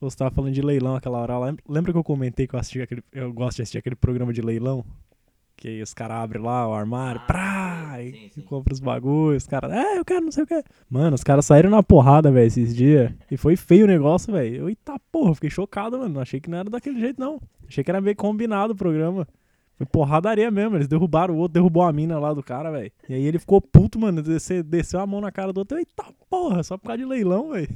Você tava falando de leilão aquela hora lá. Lembra que eu comentei que eu, assisti aquele, eu gosto de assistir aquele programa de leilão? Que aí os caras abrem lá o armário, Ah, prá, sim, e sim. compra os bagulhos. Os caras, é, eu quero não sei o que. Mano, os caras saíram na porrada, velho, esses dias. E foi feio o negócio, velho. Eu, eita porra, fiquei chocado, mano. Achei que não era daquele jeito, não. Achei que era meio combinado o programa. Foi porradaria mesmo. Eles derrubaram o outro, derrubou a mina lá do cara, velho. E aí ele ficou puto, mano. Desceu, desceu a mão na cara do outro. Eita porra, só por causa de leilão, velho.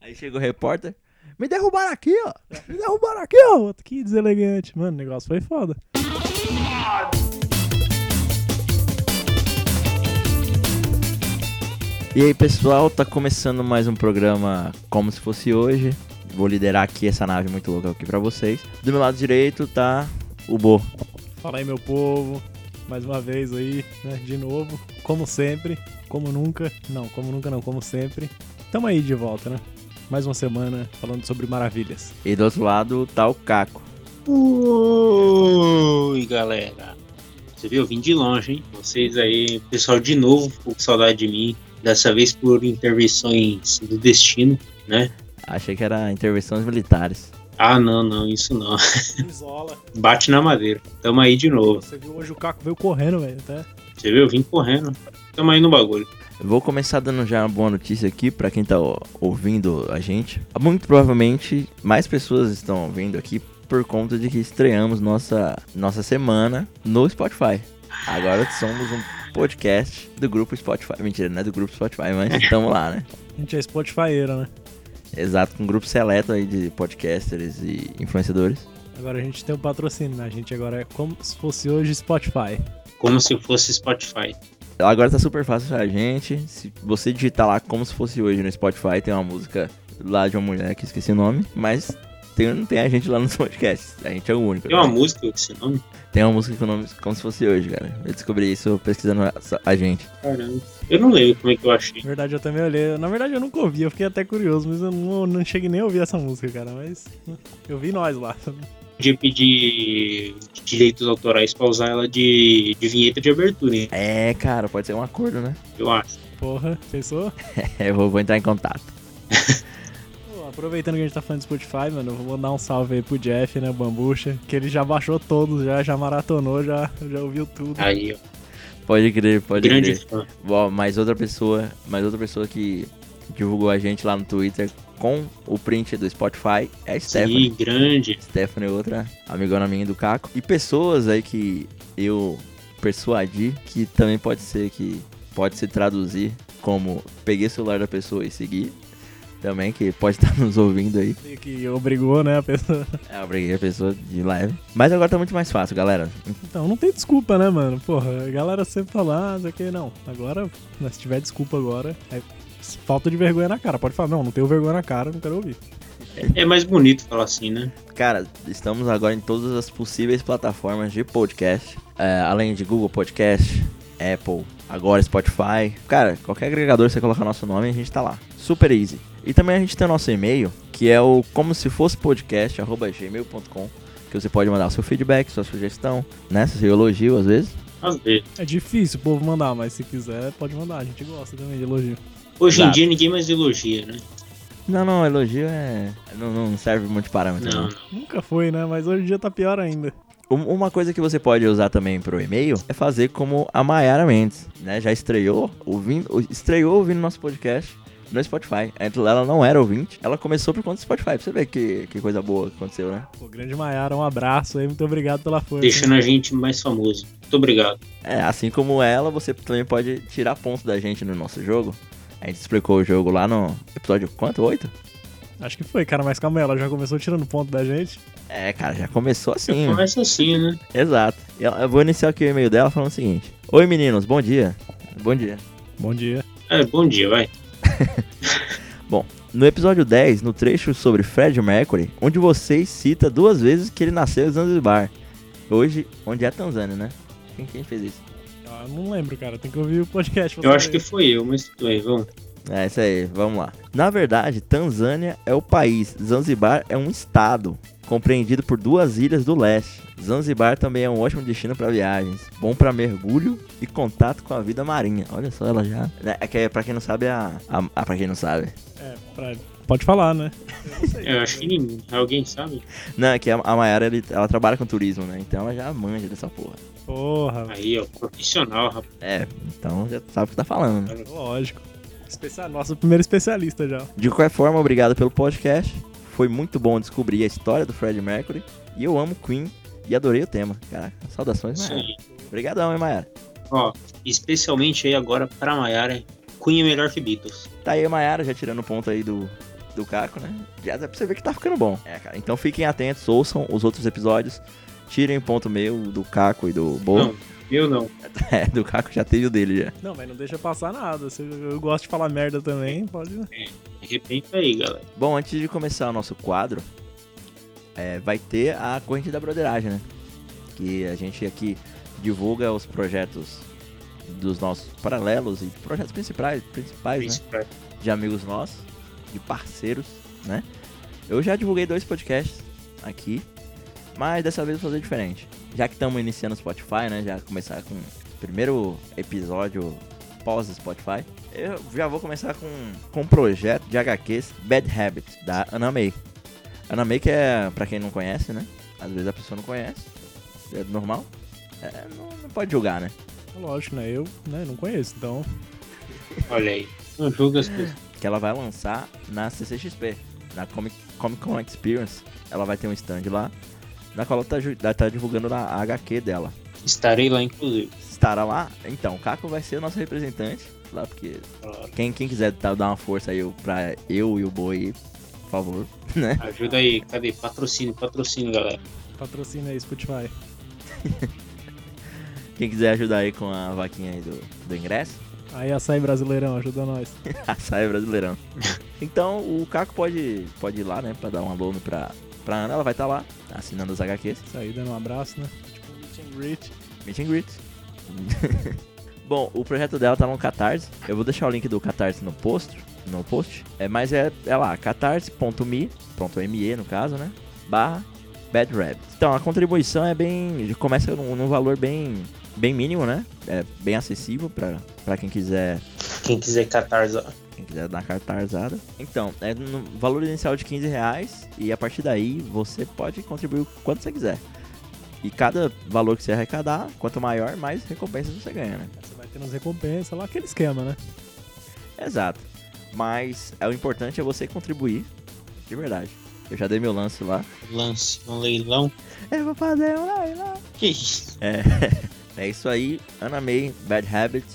Aí chega o repórter. Me derrubaram aqui, ó. Me derrubaram aqui, ó. Outro Que deselegante. Mano, o negócio foi foda. E aí, pessoal, tá começando mais um programa como se fosse hoje. Vou liderar aqui essa nave muito louca aqui pra vocês. Do meu lado direito tá o Bo. Fala aí, meu povo. Mais uma vez aí, né? De novo. Como sempre. Como nunca. Não, como nunca não, como sempre. Tamo aí de volta, né? Mais uma semana falando sobre maravilhas. E do outro lado tá o Caco. Oi, galera. Você viu? Eu vim de longe, hein? Vocês aí, pessoal, de novo, com saudade de mim. Dessa vez por intervenções do destino, né? Achei que era intervenções militares. Ah, não, não, isso não. Isola. Bate na madeira. Tamo aí de novo. Você viu hoje o Caco veio correndo, velho. Até. Você viu? Eu vim correndo. Tamo aí no bagulho. Vou começar dando já uma boa notícia aqui pra quem tá ouvindo a gente. Muito provavelmente mais pessoas estão ouvindo aqui por conta de que estreamos nossa, nossa semana no Spotify. Agora somos um podcast do grupo Spotify. Mentira, não é do grupo Spotify, mas estamos lá, né? A gente é Spotifyeira, né? Exato, com um grupo seleto aí de podcasters e influenciadores. Agora a gente tem o patrocínio, né? A gente agora é como se fosse hoje Spotify. Como se fosse Spotify. Agora tá super fácil pra gente. Se você digitar lá como se fosse hoje no Spotify, tem uma música lá de uma mulher que esqueci o nome, mas tem, não tem a gente lá nos podcasts. A gente é o único. Tem uma né? música com esse nome? Tem uma música com o nome como se fosse hoje, cara. Eu descobri isso pesquisando a, a gente. Caramba. Eu não lembro como é que eu achei. Na verdade, eu também olhei. Na verdade, eu nunca ouvi, eu fiquei até curioso, mas eu não, não cheguei nem a ouvir essa música, cara. Mas eu vi nós lá. Podia pedir direitos autorais pra usar ela de, de vinheta de abertura, hein? É, cara, pode ser um acordo, né? Eu acho. Porra, pensou? eu vou, vou entrar em contato. Aproveitando que a gente tá falando de Spotify, mano, eu vou mandar um salve aí pro Jeff, né, Bambucha, que ele já baixou todos, já, já maratonou, já, já ouviu tudo. Aí, ó. Pode crer, pode Grande crer. fã. Bom, mais outra pessoa, mais outra pessoa que divulgou a gente lá no Twitter com o print do Spotify é a Stephanie. Sim, grande. Stephanie, outra amigona minha do Caco. E pessoas aí que eu persuadi que também pode ser que pode se traduzir como peguei o celular da pessoa e segui. Também, que pode estar nos ouvindo aí. Meio Que obrigou, né, a pessoa. É, obriguei a pessoa de leve. Mas agora tá muito mais fácil, galera. Então, não tem desculpa, né, mano? Porra, a galera sempre fala, ah, isso aqui não. Agora, né, se tiver desculpa agora, é falta de vergonha na cara. Pode falar, não, não tenho vergonha na cara, não quero ouvir. É mais bonito falar assim, né? Cara, estamos agora em todas as possíveis plataformas de podcast. é, além de Google Podcast, Apple, agora Spotify. Cara, qualquer agregador você colocar nosso nome, a gente tá lá. Super easy. E também a gente tem o nosso e-mail, que é o como se fosse podcast, arroba gmail.com. Que você pode mandar o seu feedback, sua sugestão, né? Seu elogio às vezes. Às vezes. É difícil o povo mandar, mas se quiser, pode mandar. A gente gosta também de elogio. Hoje em Exato. dia ninguém mais elogia, né? Não, não, elogio é. Não, não serve muito de parâmetro. Não. Nunca foi, né? Mas hoje em dia tá pior ainda. Um- Uma coisa que você pode usar também pro e-mail é fazer como a Mayara Mendes, né? Já estreou ouvindo, estreou ouvindo nosso podcast no Spotify. Antes ela não era ouvinte, ela começou por conta do Spotify. Pra você ver que, que coisa boa que aconteceu, né? Pô, grande Maiara, um abraço aí, muito obrigado pela força. Deixando a gente mais famoso. Muito obrigado. É, assim como ela, você também pode tirar ponto da gente no nosso jogo. A gente explicou o jogo lá no episódio quanto? Oito? Acho que foi, cara, mas calma aí, ela já começou tirando ponto da gente. É, cara, já começou assim. mano. Começa assim, né? Exato. Eu vou iniciar aqui o e-mail dela falando o seguinte: Oi meninos, bom dia. Bom dia. Bom dia. É, bom dia, vai. No episódio 10, no trecho sobre Fred Mercury, onde vocês cita duas vezes que ele nasceu em Zanzibar. Hoje, onde é a Tanzânia, né? Quem, quem fez isso? Não lembro, cara, tem que ouvir o podcast. Eu acho que foi eu, mas tudo bem, vamos. É isso aí, vamos lá. Na verdade, Tanzânia é o país, Zanzibar é um estado, compreendido por duas ilhas do leste. Zanzibar também é um ótimo destino para viagens, bom para mergulho e contato com a vida marinha. Olha só, ela já. É que pra quem não sabe, a. a, a pra quem não sabe. É, pra pode falar, né? Eu acho que ninguém. Alguém sabe? Não, é que a, a Mayara, ele- ela trabalha com turismo, né? Então ela já manja dessa porra. Porra, Aí, ó, profissional, rapaz. É, então já sabe o que tá falando. né? lógico. Especial... Nosso primeiro especialista já. De qualquer forma, obrigado pelo podcast. Foi muito bom descobrir a história do Fred Mercury. E eu amo Queen e adorei o tema. Caraca, saudações, Mayara. Obrigadão, hein, Mayara. Ó, especialmente aí agora pra Mayara, Queen é melhor que Beatles. Tá aí a Mayara já tirando ponto aí do, do Caco, né? Já dá pra você ver que tá ficando bom. É, cara. Então fiquem atentos, ouçam os outros episódios. Tirem ponto meu, do Caco e do Bo. Não, eu não. É, do Caco já teve o dele já. Não, mas não deixa passar nada. Se eu, eu gosto de falar merda também, pode. Arrependa aí, galera. Bom, antes de começar o nosso quadro, é, vai ter a corrente da broderagem, né? Que a gente aqui divulga os projetos dos nossos paralelos e projetos principais, principais né? Principal. de amigos nossos, de parceiros, né? Eu já divulguei dois podcasts aqui, mas dessa vez eu vou fazer diferente. Já que estamos iniciando o Spotify, né? Já começar com o primeiro episódio pós Spotify. Eu já vou começar com, com um projeto de HQs Bad Habits, da Ana May. Ana May que é, pra quem não conhece, né? Às vezes a pessoa não conhece, é normal. É, não, não pode julgar, né? Lógico, né? Eu né, não conheço, então. Olha aí. Não julga as pessoas. que ela vai lançar na CCXP, na Comic, Comic Con Experience. Ela vai ter um stand lá, na qual ela tá, tá divulgando a a HQ dela. Estarei lá, inclusive. Estará lá? Então, o Caco vai ser o nosso representante lá, porque Claro. quem, quem quiser tá- dar uma força aí pra eu e o Boi, por favor, né? Ajuda aí. Cadê? Patrocínio, patrocínio, galera. Patrocina aí, Spotify. Quem quiser ajudar aí com a vaquinha aí do, do ingresso, Aí açaí brasileirão, ajuda nós. sai brasileirão. Então, o Caco pode, pode ir lá, né, pra dar um alô pra, pra Ana, ela vai estar lá, assinando os HQs. Isso aí, dando um abraço, né? Tipo, meet and greet. Meet and greet. Bom, o projeto dela tá no Catarse. Eu vou deixar o link do Catarse no post. No post. É, mas é, é lá, catarse.me, ME no caso, né? Barra Bad Rabbit. Então, a contribuição é bem. Começa num, num valor bem, bem mínimo, né? É bem acessível pra, pra quem quiser Quem quiser catarse, quem quiser dar cartarzada. Então, é no valor inicial de 15 reais e a partir daí você pode contribuir o quanto você quiser. E cada valor que você arrecadar, quanto maior, mais recompensas você ganha, né? Você vai ter umas recompensas lá, aquele esquema, né? Exato. Mas é, o importante é você contribuir de verdade. Eu já dei meu lance lá. lance, um leilão. Eu vou fazer um leilão. Que isso? É, é isso aí. Ana May, Bad Habit.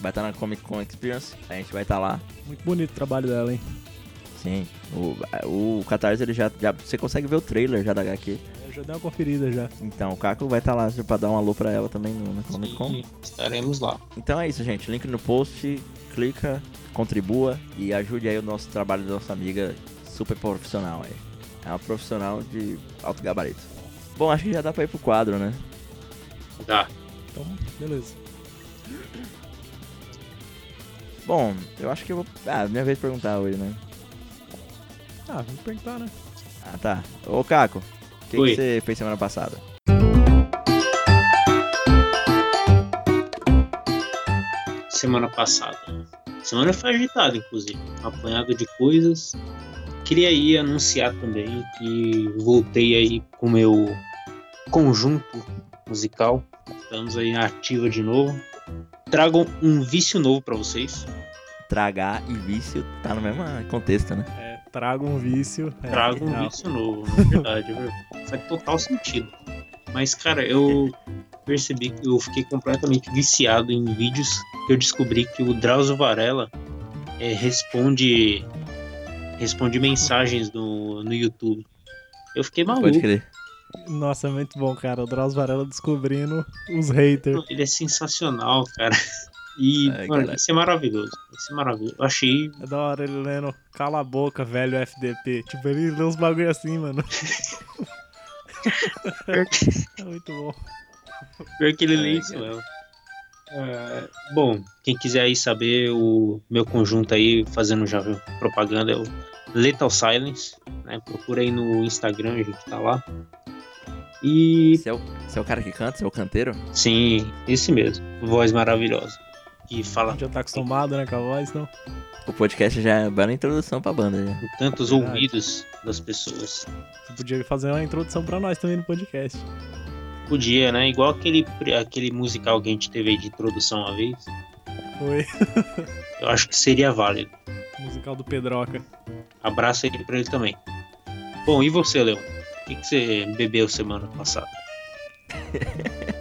Vai estar na Comic Con Experience. A gente vai estar lá. Muito bonito o trabalho dela, hein? Sim. O, o Catarse ele já, já. Você consegue ver o trailer já da HQ. Eu já dei uma conferida já. Então, o Caco vai estar lá pra dar um alô pra ela também no, na Comic Con. Sim, Estaremos lá. Então é isso, gente. Link no post, clica, contribua e ajude aí o nosso trabalho da nossa amiga super profissional aí. É uma profissional de alto gabarito. Bom, acho que já dá pra ir pro quadro, né? Dá. Então, beleza. Bom, eu acho que eu vou. Ah, minha vez de perguntar hoje, né? Ah, vamos perguntar, né? Ah, tá. Ô, Caco, o que, você fez semana passada? Semana passada. Semana foi agitada, inclusive. Apanhado de coisas. Queria aí anunciar também que voltei aí com o meu conjunto musical. Estamos aí ativa de novo. Trago um vício novo pra vocês. Tragar e vício tá no mesmo contexto, né? É, trago um vício. É, Trago um vício novo, na verdade. é verdade. Faz total sentido. Mas, cara, eu percebi que eu fiquei completamente viciado em vídeos que eu descobri que o Drauzio Varela é, responde responde mensagens no, no YouTube. Eu fiquei maluco. Pode crer. Nossa, é muito bom, cara. O Drauzio Varela descobrindo os haters. Ele é sensacional, cara. E, Ai, mano, isso é maravilhoso. Isso é maravilhoso. Eu achei. É da hora ele lendo Cala a boca, velho FDP. Tipo, ele lê uns bagulho assim, mano. É muito bom. Pior que ele lê isso mesmo. É, bom, quem quiser aí saber o meu conjunto aí, fazendo já propaganda, é o Lethal Silence. Né? Procura aí no Instagram, a gente tá lá. E Você é, o, você é o cara que canta? Você é o canteiro? sim, esse mesmo. Voz maravilhosa. Que A fala. gente já tá acostumado, né, com a voz, então. O podcast já é bela introdução pra banda, já. Tantos Verdade. ouvidos das pessoas. Você podia fazer uma introdução pra nós também no podcast. Podia, né? Igual aquele, aquele musical que a gente teve aí de introdução uma vez. Foi Eu acho que seria válido. o musical do Pedroca. Abraço aí pra ele também. Bom, e você, Leon? O que, que você bebeu semana passada?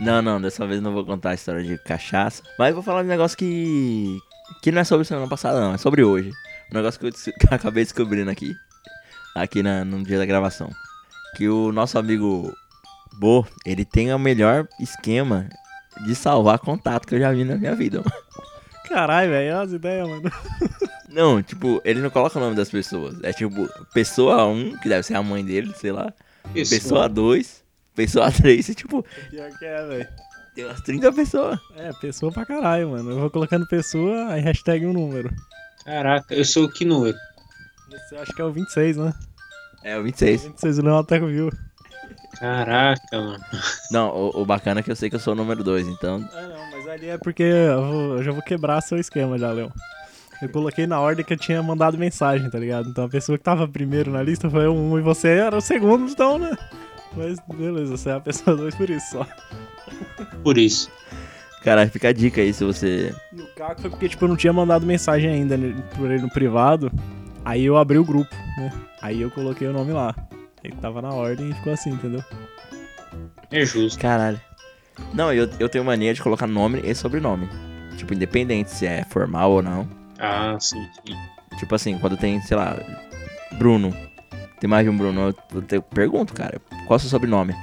Não, não, dessa vez não vou contar a história de cachaça. Mas vou falar de um negócio que. que não é sobre semana passada, não, é sobre hoje. Um negócio que eu, que eu acabei descobrindo aqui. Aqui na, no dia da gravação. Que o nosso amigo Bo, ele tem o melhor esquema de salvar contato que eu já vi na minha vida. mano. Caralho, velho, olha as ideias, mano. Não, tipo, ele não coloca o nome das pessoas. É tipo, pessoa 1, que deve ser a mãe dele, sei lá. Pessoa 2, pessoa 3, e tipo, Pior que é, velho. tem umas 30 pessoas. É, pessoa pra caralho, mano. Eu vou colocando pessoa, aí hashtag um número. Caraca, eu sou o que número? Você acha que é o 26, né? É, o 26. 26 o Leão até viu. Caraca, mano. Não, o, o bacana é que eu sei que eu sou o número 2, então. Ah, não, mas ali é porque eu, vou- eu já vou quebrar seu esquema já, Leão. Eu coloquei na ordem que eu tinha mandado mensagem, tá ligado? Então a pessoa que tava primeiro na lista foi 1 e você era o segundo, então, né? Mas beleza, você é a pessoa 2 por isso só. Por isso. Caralho, fica a dica aí se você. E o Caco foi porque, tipo, eu não tinha mandado mensagem ainda né, por ele no privado. Aí eu abri o grupo, né? Aí eu coloquei o nome lá. Ele tava na ordem e ficou assim, entendeu? É justo. Caralho. Não, eu, eu tenho mania de colocar nome e sobrenome. Tipo, independente se é formal ou não. Ah, sim, sim. Tipo assim, quando tem, sei lá, Bruno. Tem mais de um Bruno, eu, eu te- pergunto, cara, qual é o seu sobrenome?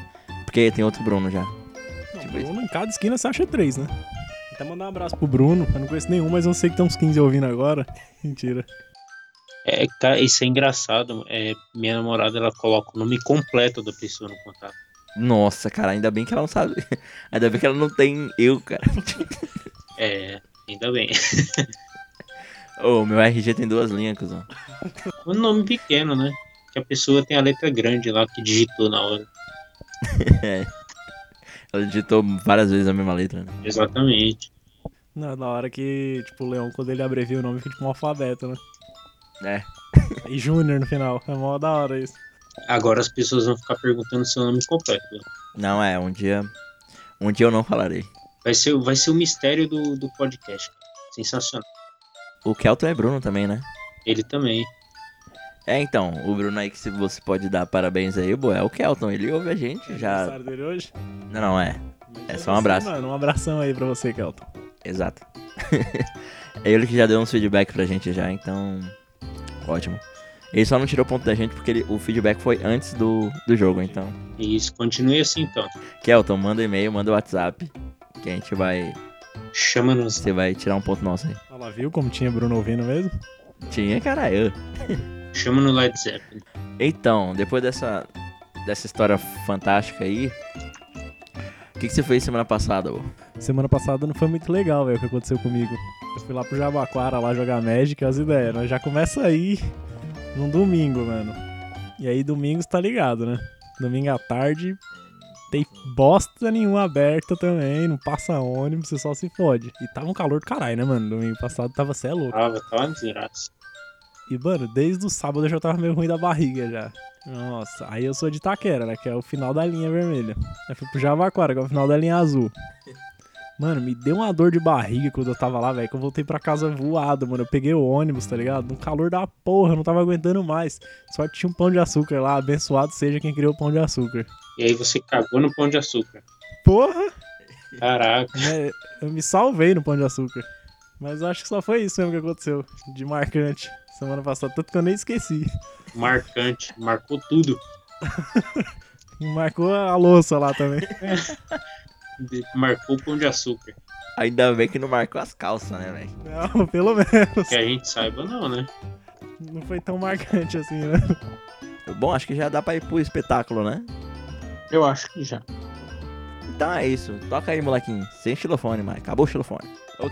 Porque tem outro Bruno já. Não, Tipo Bruno, em cada esquina você acha três, né? Até mandar um abraço pro Bruno. Eu não conheço nenhum, mas eu sei que tem uns 15 ouvindo agora. Mentira. É, cara, isso é engraçado. É, minha namorada, ela coloca o nome completo da pessoa no contato. Nossa, cara, ainda bem que ela não sabe. Ainda bem que ela não tem eu, cara. É, ainda bem. Ô, meu RG tem duas linhas, cuzão. Um nome pequeno, né? Que a pessoa tem a letra grande lá que digitou na hora. Ela digitou várias vezes a mesma letra, né? Exatamente. Não, na hora que, tipo, o Leão, quando ele abrevia o nome, fica tipo um alfabeto, né? É. E Júnior no final. É mó da hora isso. Agora as pessoas vão ficar perguntando seu nome completo. né? Não, é, um dia. Um dia eu não falarei. Vai ser, vai ser o mistério do, do podcast. Sensacional. O Kelton é Bruno também, né? Ele também. É, então, o Bruno aí que se você pode dar parabéns aí, boa, é o Kelton. Ele ouve a gente já. Aniversário dele hoje. Não, não, é. É só um abraço. Mano, um abração aí pra você, Kelton. Exato. é ele que já deu uns feedback pra gente já, então. Ótimo. Ele só não tirou ponto da gente porque ele- o feedback foi antes do, do jogo, então. Isso, continue assim então. Kelton, manda e-mail, manda WhatsApp. Que a gente vai. Chama-nos. Você vai tirar um ponto nosso aí. Ela viu como tinha Bruno ouvindo mesmo? Tinha, caralho. Chama no Led Zeppelin. Então, depois dessa, dessa história fantástica aí, o que, que você fez semana passada, ô? Semana passada não foi muito legal, velho, o que aconteceu comigo. Eu fui lá pro Jabaquara lá jogar Magic, as ideias. Nós já começa aí num domingo, mano. E aí domingo você tá ligado, né? Domingo à tarde tem bosta nenhuma aberta também, não passa ônibus, você só se fode. E tava um calor do caralho, né, mano? Domingo passado tava cé louco. Tava, tava desgraça. E, mano, desde o sábado eu já tava meio ruim da barriga já. Nossa, aí eu sou de Itaquera, né? Que é o final da linha vermelha. Aí fui pro Javaquara, que é o final da linha azul. Mano, me deu uma dor de barriga quando eu tava lá, velho. Que eu voltei pra casa voado, mano. Eu peguei o ônibus, tá ligado? Um calor da porra, eu não tava aguentando mais. Só que tinha um pão de açúcar lá. Abençoado seja quem criou o pão de açúcar. E aí você cagou no pão de açúcar. Porra! Caraca. né, Eu me salvei no pão de açúcar. Mas eu acho que só foi isso mesmo que aconteceu. De marcante. Semana passada, tanto que eu nem esqueci. Marcante. Marcou tudo. Marcou a louça lá também. Marcou o pão de açúcar. Ainda bem que não marcou as calças, né, velho? Não, pelo menos. Que a gente saiba, não, né? Não foi tão marcante assim, né? Bom, acho que já dá pra ir pro espetáculo, né? Eu acho que já. Então é isso. Toca aí, molequinho. Sem xilofone, mas acabou o xilofone. Ô,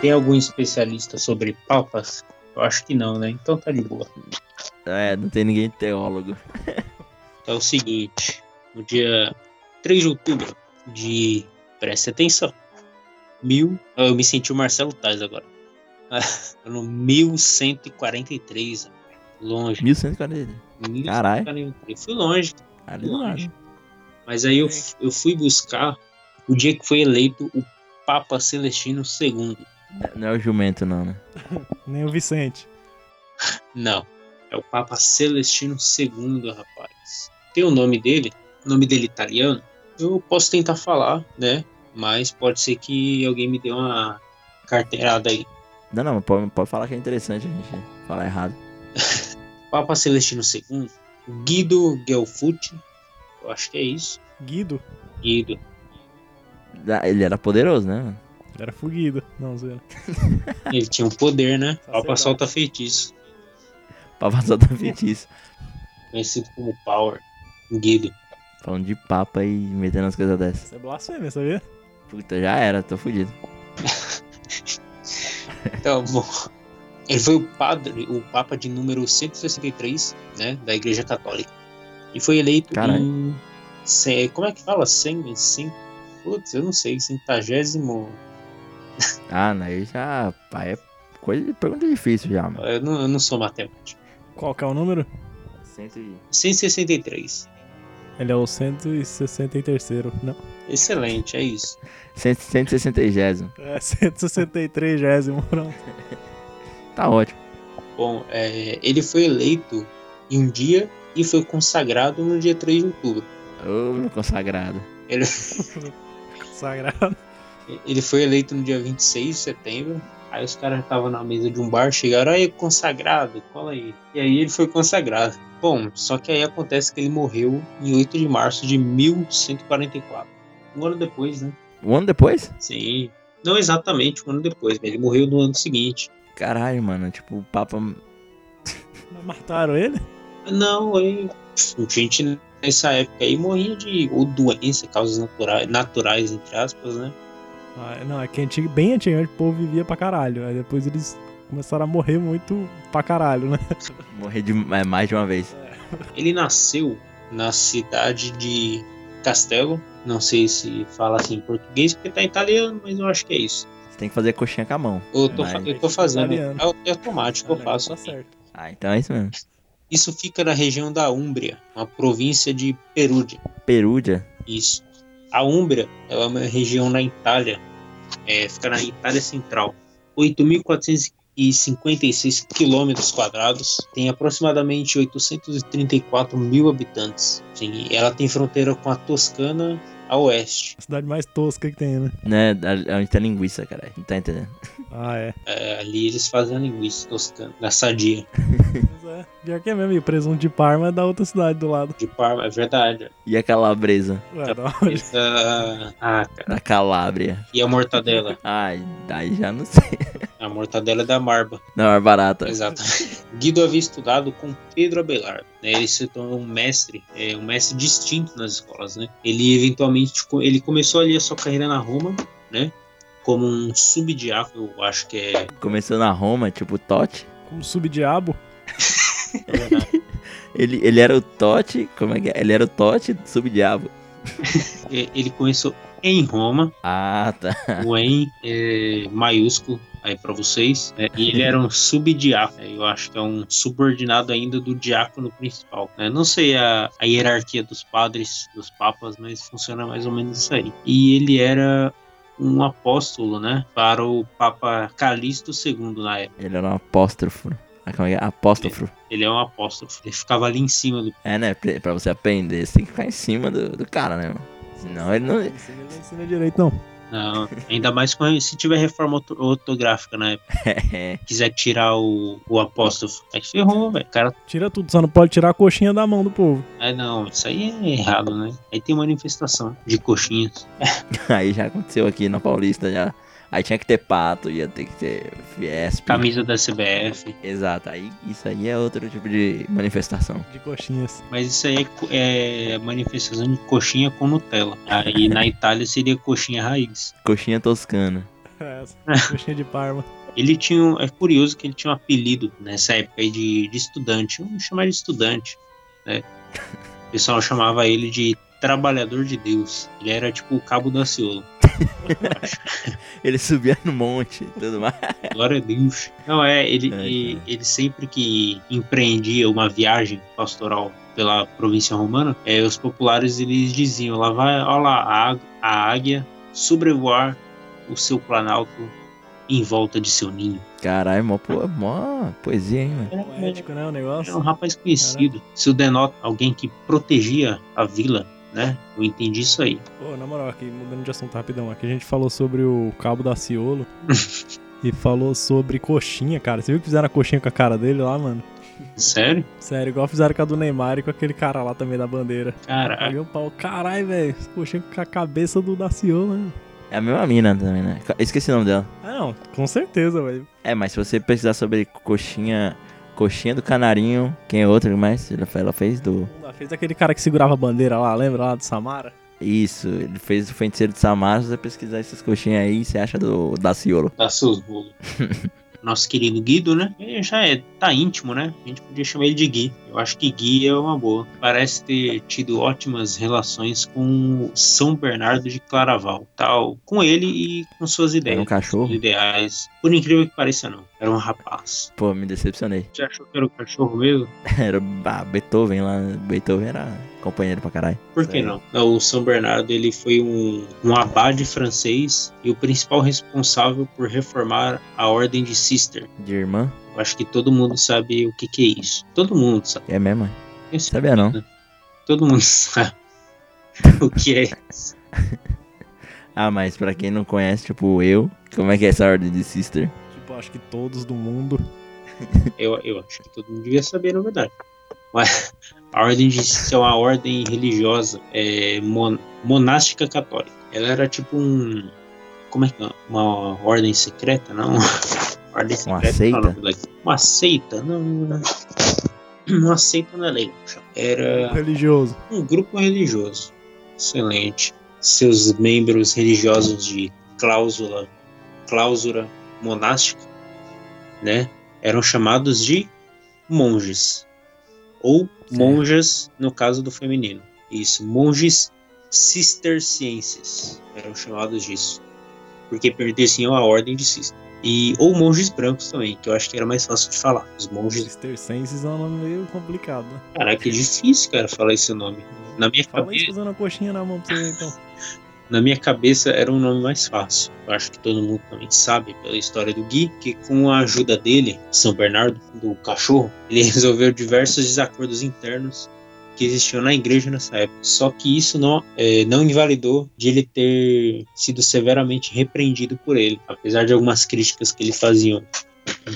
Tem algum especialista sobre papas? Eu acho que não, né? Então tá de boa. É, não tem ninguém teólogo. É o seguinte, no dia 3 de outubro de. Preste atenção. Mil. Eu me senti o Marcelo Tais agora. No 1143. Longe. 1140. Caralho. 1143. Fui longe. Do lado. Mas aí eu, eu fui buscar o dia que foi eleito o Papa Celestino II. Não é o jumento, não, né? Nem o Vicente. Não. É o Papa Celestino II, rapaz. Tem o nome dele, o nome dele italiano. Eu posso tentar falar, né? Mas pode ser que alguém me dê uma carteirada aí. Não, não, pode, pode falar que é interessante a gente falar errado. Papa Celestino II, Guido Gelfucci, eu acho que é isso. Guido. Guido. Ah, Ele era poderoso, né? Era fugido. Não, zoeira. Ele tinha um poder, né? Papa solta feitiço, Pra passar da feitiço. conhecido como Power. Guido. Falando de papa e metendo as coisas dessas. Isso é blasfêmia, sabia? Puta, já era, tô fudido. Então, bom. Ele foi o padre, o Papa de número 163, né? Da Igreja Católica. E foi eleito Caralho. em. Como é que fala? Cem, cem, putz, eu não sei, centagésimo. Ah, não, aí já. Pá, é coisa, pergunta difícil já, mano. Eu não, eu não sou matemático. Qual que é o número? 163. Ele é o 163. Não. Excelente, é isso. 160 É 163, pronto. Tá ótimo. Bom, é, ele foi eleito em um dia e foi consagrado no dia 3 de outubro. Ô, meu consagrado. Ele, Sagrado. Ele foi eleito no dia 26 de setembro. Aí os caras estavam na mesa de um bar, chegaram, aí, consagrado, cola aí. E aí ele foi consagrado. Bom, só que aí acontece que ele morreu em 8 de março de 1144. Um ano depois, né? Um ano depois? Sim. Não exatamente um ano depois, mas ele morreu no ano seguinte. Caralho, mano. Tipo, o Papa. Mas Mataram ele? Não, aí, gente nessa época aí morria de ou doença, causas naturais, naturais entre aspas, né? Ah, não, é que antigo, bem antigamente o povo vivia pra caralho. Aí depois eles começaram a morrer muito pra caralho, né? Morrer de é, mais de uma vez. Ele nasceu na cidade de Castelo, não sei se fala assim em português porque tá em italiano, mas eu acho que é isso. Você tem que fazer coxinha com a mão. Eu tô, Mas- eu tô fazendo, é, é automático, eu faço. Tá certo. Ah, então é isso mesmo. Isso fica na região da Úmbria, uma província de Perúdia. Perúdia. Isso. A Úmbria é uma região na Itália, é, fica na Itália Central. 8.456 quilômetros quadrados, tem aproximadamente 834 mil habitantes. Sim, ela tem fronteira com a Toscana a oeste. A cidade mais tosca que tem, né? Né? A gente tem linguiça, caralho. Não tá entendendo. Ah, é. É, ali eles fazem a linguiça toscana, da sadia. Mas é. Pior que é mesmo. E o presunto de Parma é da outra cidade do lado. De Parma, é verdade. E a calabresa? Ué, da onde? Essa- Ah, cara. Da Calábria. E a mortadela? Ai, daí já não sei. A mortadela é da Marba. Não, é barata. Exato. Guido havia estudado com Pedro Abelardo. Né? Ele se tornou um mestre, é, um mestre distinto nas escolas. Né? Ele eventualmente ele começou ali a sua carreira na Roma, né? Como um subdiácono, eu acho que é. Começou na Roma, tipo Totti. Como subdiabo. Ele, ele era o Totti. Como é que é? Ele era o Totti do subdiabo. é, Ele começou em Roma, Ah, tá. o em é, maiúsculo aí para vocês. né? E ele era um subdiácono. né? Eu acho que é um subordinado ainda do diácono principal. né? Não sei a, a hierarquia dos padres, dos papas, mas funciona mais ou menos isso aí. E ele era um apóstolo, né? Para o Papa Calixto II na época. Ele era um apóstrofo. Ah, como é que é? Apóstrofo. Ele é um apóstolo. Ele ficava ali em cima do. É, né? Pra pra você aprender, você tem que ficar em cima do, do cara, né, mano? Senão ele não. Ele não ensina direito, não. Não, ainda mais com- se tiver reforma orto- ortográfica na época. É, Quiser tirar o, o apóstolo. Aí ferrou, velho. Cara Tira tudo, só não pode tirar a coxinha da mão do povo. É, não, isso aí é errado, né? Aí tem manifestação de coxinhas. aí já aconteceu aqui na Paulista já. Aí tinha que ter pato, ia ter que ter Fiesp. Camisa da CBF. Exato, aí isso aí é outro tipo de manifestação. De coxinhas. Mas isso aí é é, manifestação de coxinha com Nutella. Aí na Itália seria coxinha raiz. Coxinha toscana. É, coxinha de Parma. Ele tinha. É curioso que ele tinha um apelido nessa época aí de, de estudante. Vamos chamar de estudante. Né? O pessoal chamava ele de Trabalhador de Deus. Ele era tipo o Cabo da Ciolo. Ele subia no monte e tudo mais. Glória a Deus. Não, é, ele, Ai, e- cara. ele sempre que empreendia uma viagem pastoral pela província romana, é, os populares eles diziam: lá vai, olha lá, a, a águia sobrevoar o seu planalto em volta de seu ninho. Caralho, mó, po- mó poesia, hein, mano? Era, Poético, né? O era um negócio. rapaz conhecido. Isso denota alguém que protegia a vila, né? Eu entendi isso aí. Pô, na moral, aqui, mudando de assunto rapidão. Aqui a gente falou sobre o cabo da Ciolo. e falou sobre coxinha, cara. Você viu que fizeram a coxinha com a cara dele lá, mano? Sério? Sério, igual fizeram com a do Neymar e com aquele cara lá também da bandeira. Cara, Paguei um pau. Caralho, velho. Coxinha com a cabeça do Daciolo, né? É a mesma mina também, né? Esqueci o nome dela. Ah, não. Com certeza, velho. É, mas se você pesquisar sobre coxinha. Coxinha do Canarinho, quem é outro mais? Ela fe- ela fez do. Ela Fez aquele cara que segurava a bandeira lá, lembra lá do Samara? Isso, ele fez o feiticeiro de Samar. Se você pesquisar essas coxinhas aí, você acha do Daciolo. bolos. Nosso querido Guido, né? Ele já é, tá íntimo, né? A gente podia chamar ele de Gui. Eu acho que Gui é uma boa. Parece ter tido ótimas relações com São Bernardo de Claraval. Tal, com ele e com suas ideias. Era um cachorro? Ideais. Por incrível que pareça, não. Era um rapaz. Pô, me decepcionei. Você achou que era o cachorro mesmo? Era ah, Beethoven lá. Beethoven era companheiro pra caralho. Por que não? O São Bernardo ele foi um, um abade francês e o principal responsável por reformar a ordem de Cister. De irmã? Eu acho que todo mundo sabe o que, que é isso. Todo mundo sabe. É mesmo? mãe? Eu Sabia não. Todo mundo sabe o que é isso. Ah, mas pra quem não conhece, tipo eu, como é que é essa ordem de sister? Tipo, acho que todos do mundo. Eu, eu acho que todo mundo devia saber, na verdade. Mas a ordem de é uma ordem religiosa é, mon- monástica católica. Ela era tipo um. Como é que é? Uma ordem secreta, não? Ordem Uma secreta. seita? não, não, não. Uma seita? Não. não. Uma seita não é legal. Era Religioso. um grupo religioso. Excelente. Seus membros religiosos de cláusula, cláusula monástica, né, eram chamados de monges ou monjas no caso do feminino. Isso, monges cistercienses eram chamados disso, porque pertenciam à ordem de Cister. E ou monges brancos também, que eu acho que era mais fácil de falar. Os monges, Cistercenses é um nome meio complicado, né? caraca, é difícil, cara, falar esse nome. Na minha Fala cabeça, isso fazendo a coxinha na mão pra você então. Na minha cabeça era um nome mais fácil. Eu acho que todo mundo também sabe pela história do Gui, que com a ajuda dele, São Bernardo, do cachorro, ele resolveu diversos desacordos internos que existiam na igreja nessa época. Só que isso não, eh, não invalidou de ele ter sido severamente repreendido por ele. Apesar de algumas críticas que ele fazia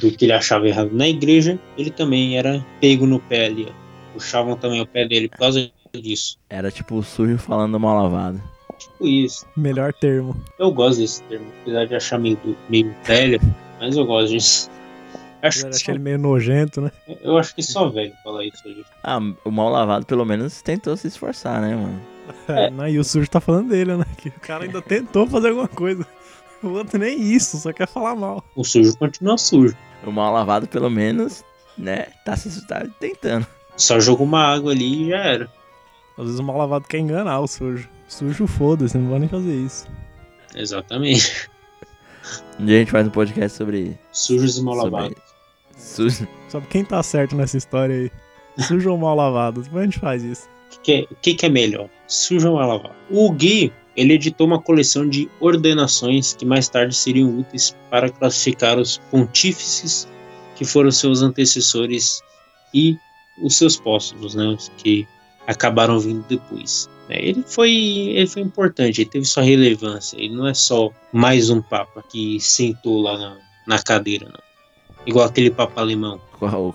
do que ele achava errado na igreja, ele também era pego no pé ali. Puxavam também o pé dele por causa disso. Era tipo o sujo falando mal lavado. Tipo isso. Melhor termo. Eu gosto desse termo, apesar de achar meio, meio velho, mas eu gosto disso. Acho Eu que achei só, ele meio nojento, né? eu acho que só velho fala isso hoje. Ah, o mal lavado pelo menos tentou se esforçar, né, mano? É, não, e o sujo tá falando dele, né? Que o cara ainda tentou fazer alguma coisa. O outro nem isso, só quer falar mal. O sujo continua sujo. O mal lavado pelo menos, né, tá se tá tentando. Só jogou uma água ali e já era. Às vezes o mal lavado quer enganar o sujo. Sujo, foda-se, não vai nem fazer isso. Exatamente. Um dia a gente faz um podcast sobre. Sujos e mal sobre lavados. sujo. Sabe quem tá certo nessa história aí? Sujo ou mal lavado? Depois a gente faz isso. O que, é- que, que é melhor? Sujo ou mal lavado? O Gui, ele editou uma coleção de ordenações que mais tarde seriam úteis para classificar os pontífices que foram seus antecessores e os seus póstumos, né? Os que acabaram vindo depois. É, Ele foi, ele foi importante, ele teve sua relevância. Ele não é só mais um papa que sentou lá na, na cadeira, não. Igual aquele papa alemão. Qual-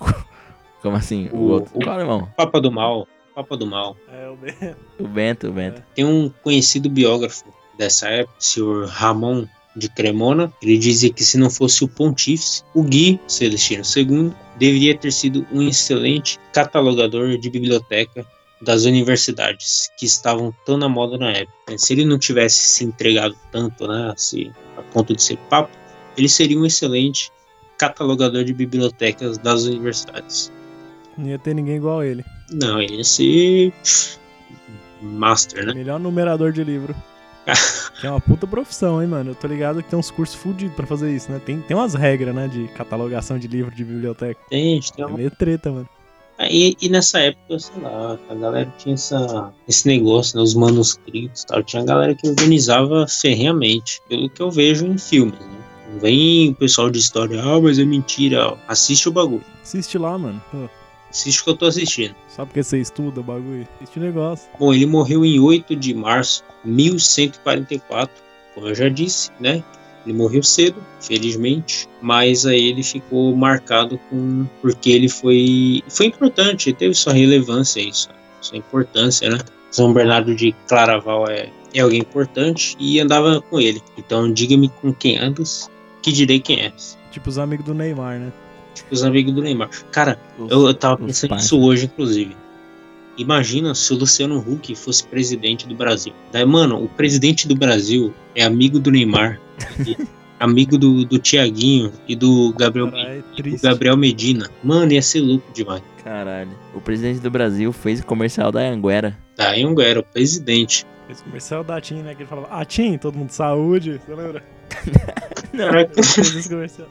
Como assim? O, O- outro. o- Qual irmão? Papa do mal, papa do mal. É, o Ben. O Bento, o Bento. Tem um conhecido biógrafo dessa época, o senhor Ramon de Cremona. Ele dizia que se não fosse o pontífice, o Gui Celestino II deveria ter sido um excelente catalogador de biblioteca das universidades que estavam tão na moda na época. Se ele não tivesse se entregado tanto, né, assim, a ponto de ser papo, ele seria um excelente catalogador de bibliotecas das universidades. Não ia ter ninguém igual ele. Não, ele ia ser master, né? Melhor numerador de livro. é uma puta profissão, hein, mano? Eu tô ligado que tem uns cursos fudidos pra fazer isso, né? Tem, tem umas regras, né, de catalogação de livro de biblioteca. Tem, gente, tem É uma... meio treta, mano. E, e nessa época, sei lá, a galera tinha essa, esse negócio, né, os manuscritos tal. Tinha a galera que organizava ferrenhamente, pelo que eu vejo em filmes, né? Não vem o pessoal de história, ah, mas é mentira. Assiste o bagulho. Assiste lá, mano. Pô, Assiste o que eu tô assistindo. só porque você estuda o bagulho. Assiste o negócio. Bom, ele morreu em 8 de março de 1144, como eu já disse, né? Ele morreu cedo, felizmente, mas aí ele ficou marcado com porque ele foi foi importante, teve sua relevância isso, sua importância, né? São Bernardo de Claraval é, é alguém importante e andava com ele. Então diga-me com quem andas, que direi quem és. Tipo os amigos do Neymar, né? Tipo os amigos do Neymar. Cara, Os- eu, eu tava pensando nisso hoje, inclusive. Imagina se o Luciano Huck fosse presidente do Brasil. Daí, mano, o presidente do Brasil é amigo do Neymar, amigo do, do Tiaguinho e do Gabriel, Caralho, é do. Gabriel Medina. Mano, ia ser louco demais. Caralho. O presidente do Brasil fez o comercial da Anguera. Daí um era o presidente. Esse comercial da TIM, né? Que ele falava, ah, TIM, todo mundo de saúde. Você lembra? Caraca, fez esse comercial.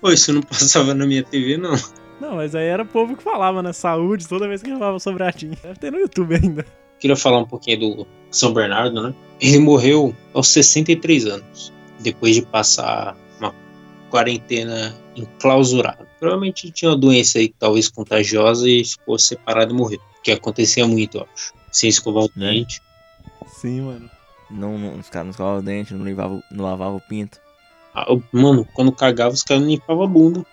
pô, isso não passava na minha TV, não. Não, mas aí era o povo que falava, né? Saúde, toda vez que falava sobre a TIM. Deve ter no YouTube ainda. Queria falar um pouquinho do São Bernardo, né? Ele morreu aos 63 anos, depois de passar uma quarentena enclausurado. Provavelmente tinha uma doença aí, talvez contagiosa, e ficou separado e morreu. Que acontecia muito, eu acho. Sem escovar o Né? dente. Sim, mano. Não, não- os caras não escovavam o dente, não lavavam não lavava o pinto. Ah, mano, quando cagava, os caras não limpavam a bunda.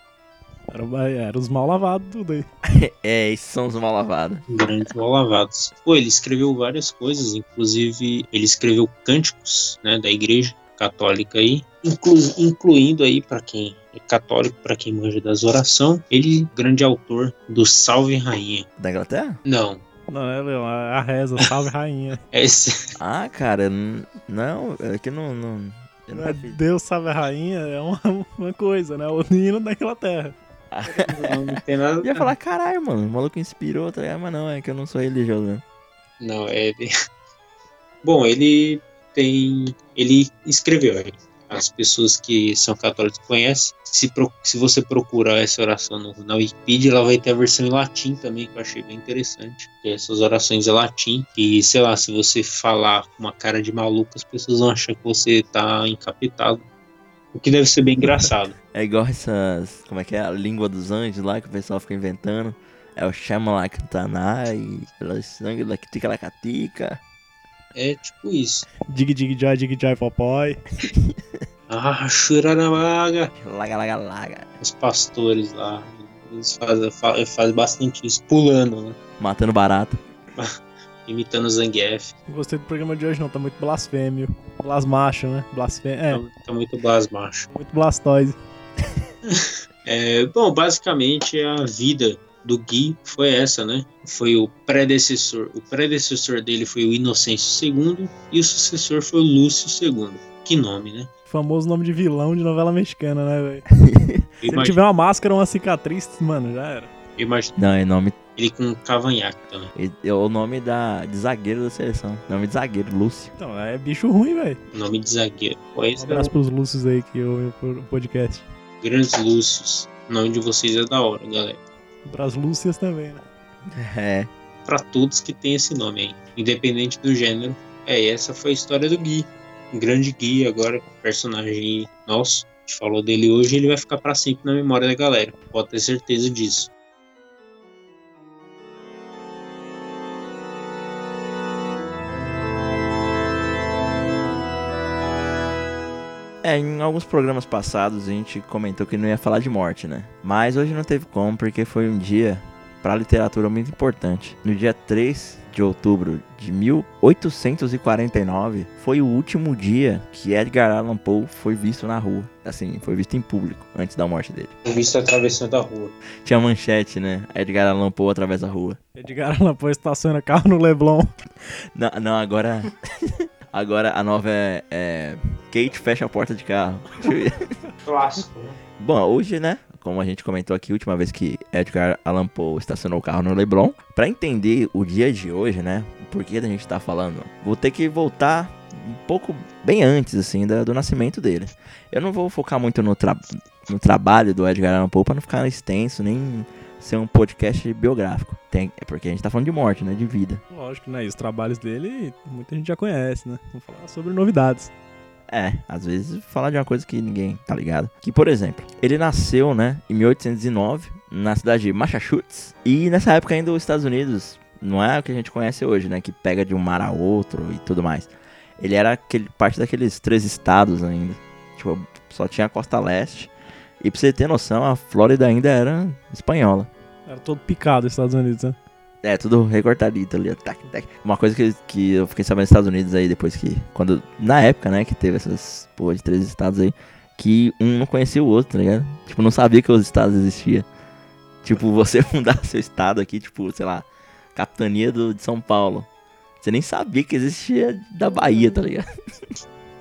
Era, era os mal lavados tudo aí. É, esses são os mal lavados. Grandes mal lavados. Pô, ele escreveu várias coisas, inclusive ele escreveu cânticos, né, da igreja católica aí, inclu- incluindo aí para quem é católico, para quem manja das orações, ele grande autor do Salve Rainha. Da Inglaterra? Não, Não, é Leão, a reza, salve rainha. é esse Ah, cara, não, é que não. não eu Não é. Deus salve a rainha é uma, uma coisa, né? O hino da Inglaterra. Não, não tem nada. Eu ia falar, caralho, mano, o maluco inspirou, tá ligado? Mas não, é que eu não sou religioso, né? Não, é ele. Bom, ele tem. Ele escreveu. é. As pessoas que são católicas conhecem. Se, pro- se você procurar essa oração no- na Wikipedia, ela vai ter a versão em latim também, que eu achei bem interessante. Essas orações em latim. E sei lá, se você falar com uma cara de maluco, as pessoas vão achar que você tá encapetado. O que deve ser bem engraçado. É igual essas. Como é que é? A língua dos anjos lá que o pessoal fica inventando. É o Shamalaktanai, pelo sangue da Ticalacatica. É tipo isso. Dig, dig, jai, dig, jai, popói. Ah, Shuranabaga. Laga, laga, laga. Os pastores lá. Eles fazem, fa- fazem bastante isso, pulando, né? Matando barato. Imitando o Zangief. Não gostei do programa de hoje, não. Tá muito blasfêmio. Blasmacho, né? Blasfêmio. É, Tá, tá muito blasmacho. muito blastoise. É, bom, basicamente a vida do Gui foi essa, né? Foi o predecessor. O predecessor dele foi o Inocêncio II e o sucessor foi o Lúcio II. Que nome, né? Famoso nome de vilão de novela mexicana, né, velho? Se ele tiver uma máscara ou uma cicatriz, mano, já era. eu imagino Não, é nome. ele com um cavanhaque também. É o nome da, de zagueiro da seleção. Nome de zagueiro, Lúcio. Então, é bicho ruim, velho. Nome de zagueiro. Pô, Um esse é abraço pros Lúcios aí que ouvem o podcast. O Grandes Lúcios. O nome de vocês é da hora, galera. Pras Lúcias também, né? É. Pra todos que tem esse nome aí, independente do gênero. É, essa foi a história do Gui. Um grande Gui agora, personagem nosso. A gente falou dele hoje ele vai ficar pra sempre na memória da galera. Pode ter certeza disso. É, em alguns programas passados a gente comentou que não ia falar de morte, né? Mas hoje não teve como, porque foi um dia para a literatura muito importante. No dia 3 de outubro de 1849 foi o último dia que Edgar Allan Poe foi visto na rua. Assim, foi visto em público antes da morte dele. Visto atravessando a rua. Tinha manchete, né? Edgar Allan Poe através da rua. Edgar Allan Poe estaciona carro no Leblon. Não, não agora. agora a nova é, é. Kate fecha a porta de carro. Clássico, né? Bom, hoje, né? Como a gente comentou aqui, a última vez que Edgar Allan Poe estacionou o carro no Leblon. Pra entender o dia de hoje, né? Por que a gente tá falando? Vou ter que voltar um pouco bem antes, assim, da- do nascimento dele. Eu não vou focar muito no, tra- no trabalho do Edgar Allan Poe pra não ficar extenso, nem ser um podcast biográfico. Tem, é porque a gente tá falando de morte, né? De vida. Lógico, né? E os trabalhos dele, muita gente já conhece, né? Vamos falar sobre novidades. É, às vezes falar de uma coisa que ninguém tá ligado. Que, por exemplo, ele nasceu, né, em 1809, na cidade de Massachusetts. E nessa época ainda os Estados Unidos não é o que a gente conhece hoje, né, que pega de um mar a outro e tudo mais. Ele era aquele, parte daqueles três estados ainda. Tipo, só tinha a costa leste. E pra você ter noção, a Flórida ainda era espanhola. Era todo picado os Estados Unidos, né? É, tudo recortadito ali, tac, tac. Uma coisa que, que eu fiquei sabendo nos Estados Unidos aí, depois que. Quando. Na época, né, que teve essas porra de três estados aí, que um não conhecia o outro, tá ligado? Tipo, não sabia que os estados existiam. Tipo, você fundar seu estado aqui, tipo, sei lá, capitania do, de São Paulo. Você nem sabia que existia da Bahia, tá ligado?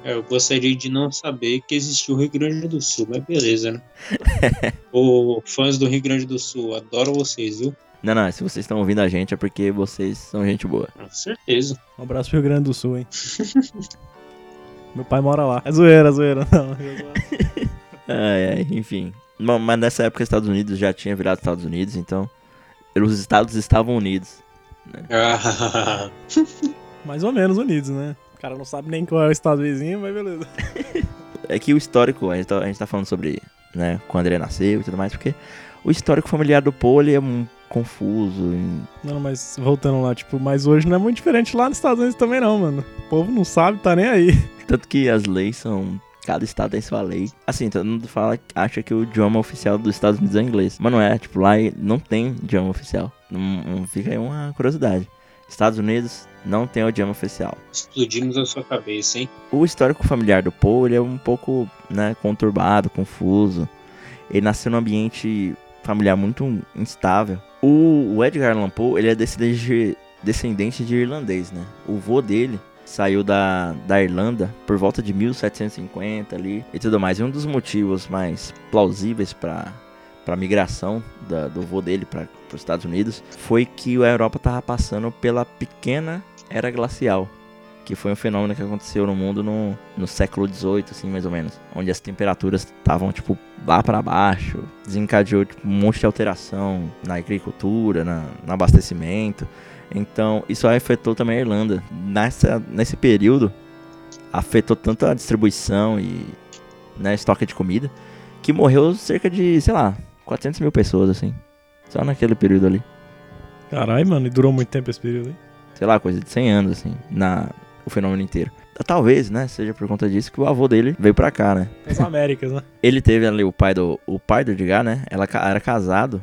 É, Eu gostaria de não saber que existiu o Rio Grande do Sul, mas beleza, né? Ô, fãs do Rio Grande do Sul, adoro vocês, viu? Não, não, se vocês estão ouvindo a gente é porque vocês são gente boa. Com certeza. Um abraço pro Rio Grande do Sul, hein? Meu pai mora lá. É zoeira, é zoeira. Não. Ai, ai, enfim. Bom, Mas nessa época os Estados Unidos já tinha virado Estados Unidos, então os estados estavam unidos. Ah, Mais ou menos unidos, né? O cara não sabe nem qual é o estado vizinho, mas beleza. É que o histórico, a gente tá, a gente tá falando sobre, né, quando ele nasceu e tudo mais, porque o histórico familiar do Paul, é um confuso. e- Não, mas voltando lá, tipo, mas hoje não é muito diferente lá nos Estados Unidos também não, mano. O povo não sabe, tá nem aí. Tanto que as leis são... Cada estado tem sua lei. Assim, todo mundo fala, acha que o idioma oficial dos Estados Unidos é o inglês. Mas não é, tipo, lá não tem idioma oficial. Não, não fica aí uma curiosidade. Estados Unidos não tem o idioma oficial. explodimos a sua cabeça, hein? O histórico familiar do Poe ele é um pouco né, conturbado, confuso. Ele nasceu num ambiente familiar muito instável. O, o Edgar Allan Poe ele é descendente de, descendente de irlandês, né? O vô dele saiu da, da Irlanda por volta de 1750 ali e tudo mais. E um dos motivos mais plausíveis para para migração da, do vô dele para os Estados Unidos foi que a Europa estava passando pela pequena era glacial que foi um fenômeno que aconteceu no mundo no, no século XVIII, assim, mais ou menos. Onde as temperaturas estavam, tipo, lá para baixo. Desencadeou tipo, um monte de alteração na agricultura, na, no abastecimento. Então, isso afetou também a Irlanda. Nessa, nesse período, afetou tanto a distribuição e né, estoque de comida, que morreu cerca de, sei lá, 400 mil pessoas, assim. Só naquele período ali. Caralho, mano, e durou muito tempo esse período, hein? sei lá, coisa de 100 anos, assim, na, o fenômeno inteiro. Talvez, né, seja por conta disso que o avô dele veio pra cá, né. As Américas, né? Ele teve ali o pai do, o pai do Edgar, né, ela era casado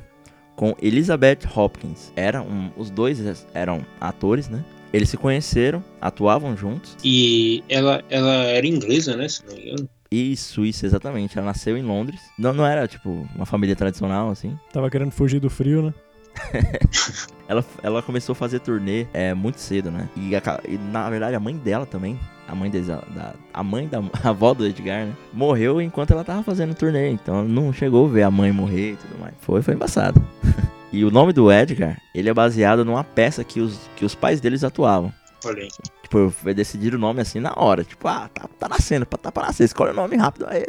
com Elizabeth Hopkins. Era um, os dois eram atores, né. Eles se conheceram, atuavam juntos. E ela, ela era inglesa, né? Se não me engano. Isso, isso, exatamente. Ela nasceu em Londres. Não, não era, tipo, uma família tradicional, assim. Tava querendo fugir do frio, né? Ela, ela começou a fazer turnê é, muito cedo, né? E, a- e, na verdade a mãe dela também, a mãe da, a mãe da a avó do Edgar, né? Morreu enquanto ela tava fazendo turnê. Então ela não chegou a ver a mãe morrer e tudo mais. Foi, foi embaçado. e o nome do Edgar, ele é baseado numa peça que os, que os pais deles atuavam. Olha aí. Tipo, foi decidir o nome assim na hora. Tipo, ah, tá, tá nascendo, tá pra nascer, escolhe o nome rápido. Aí?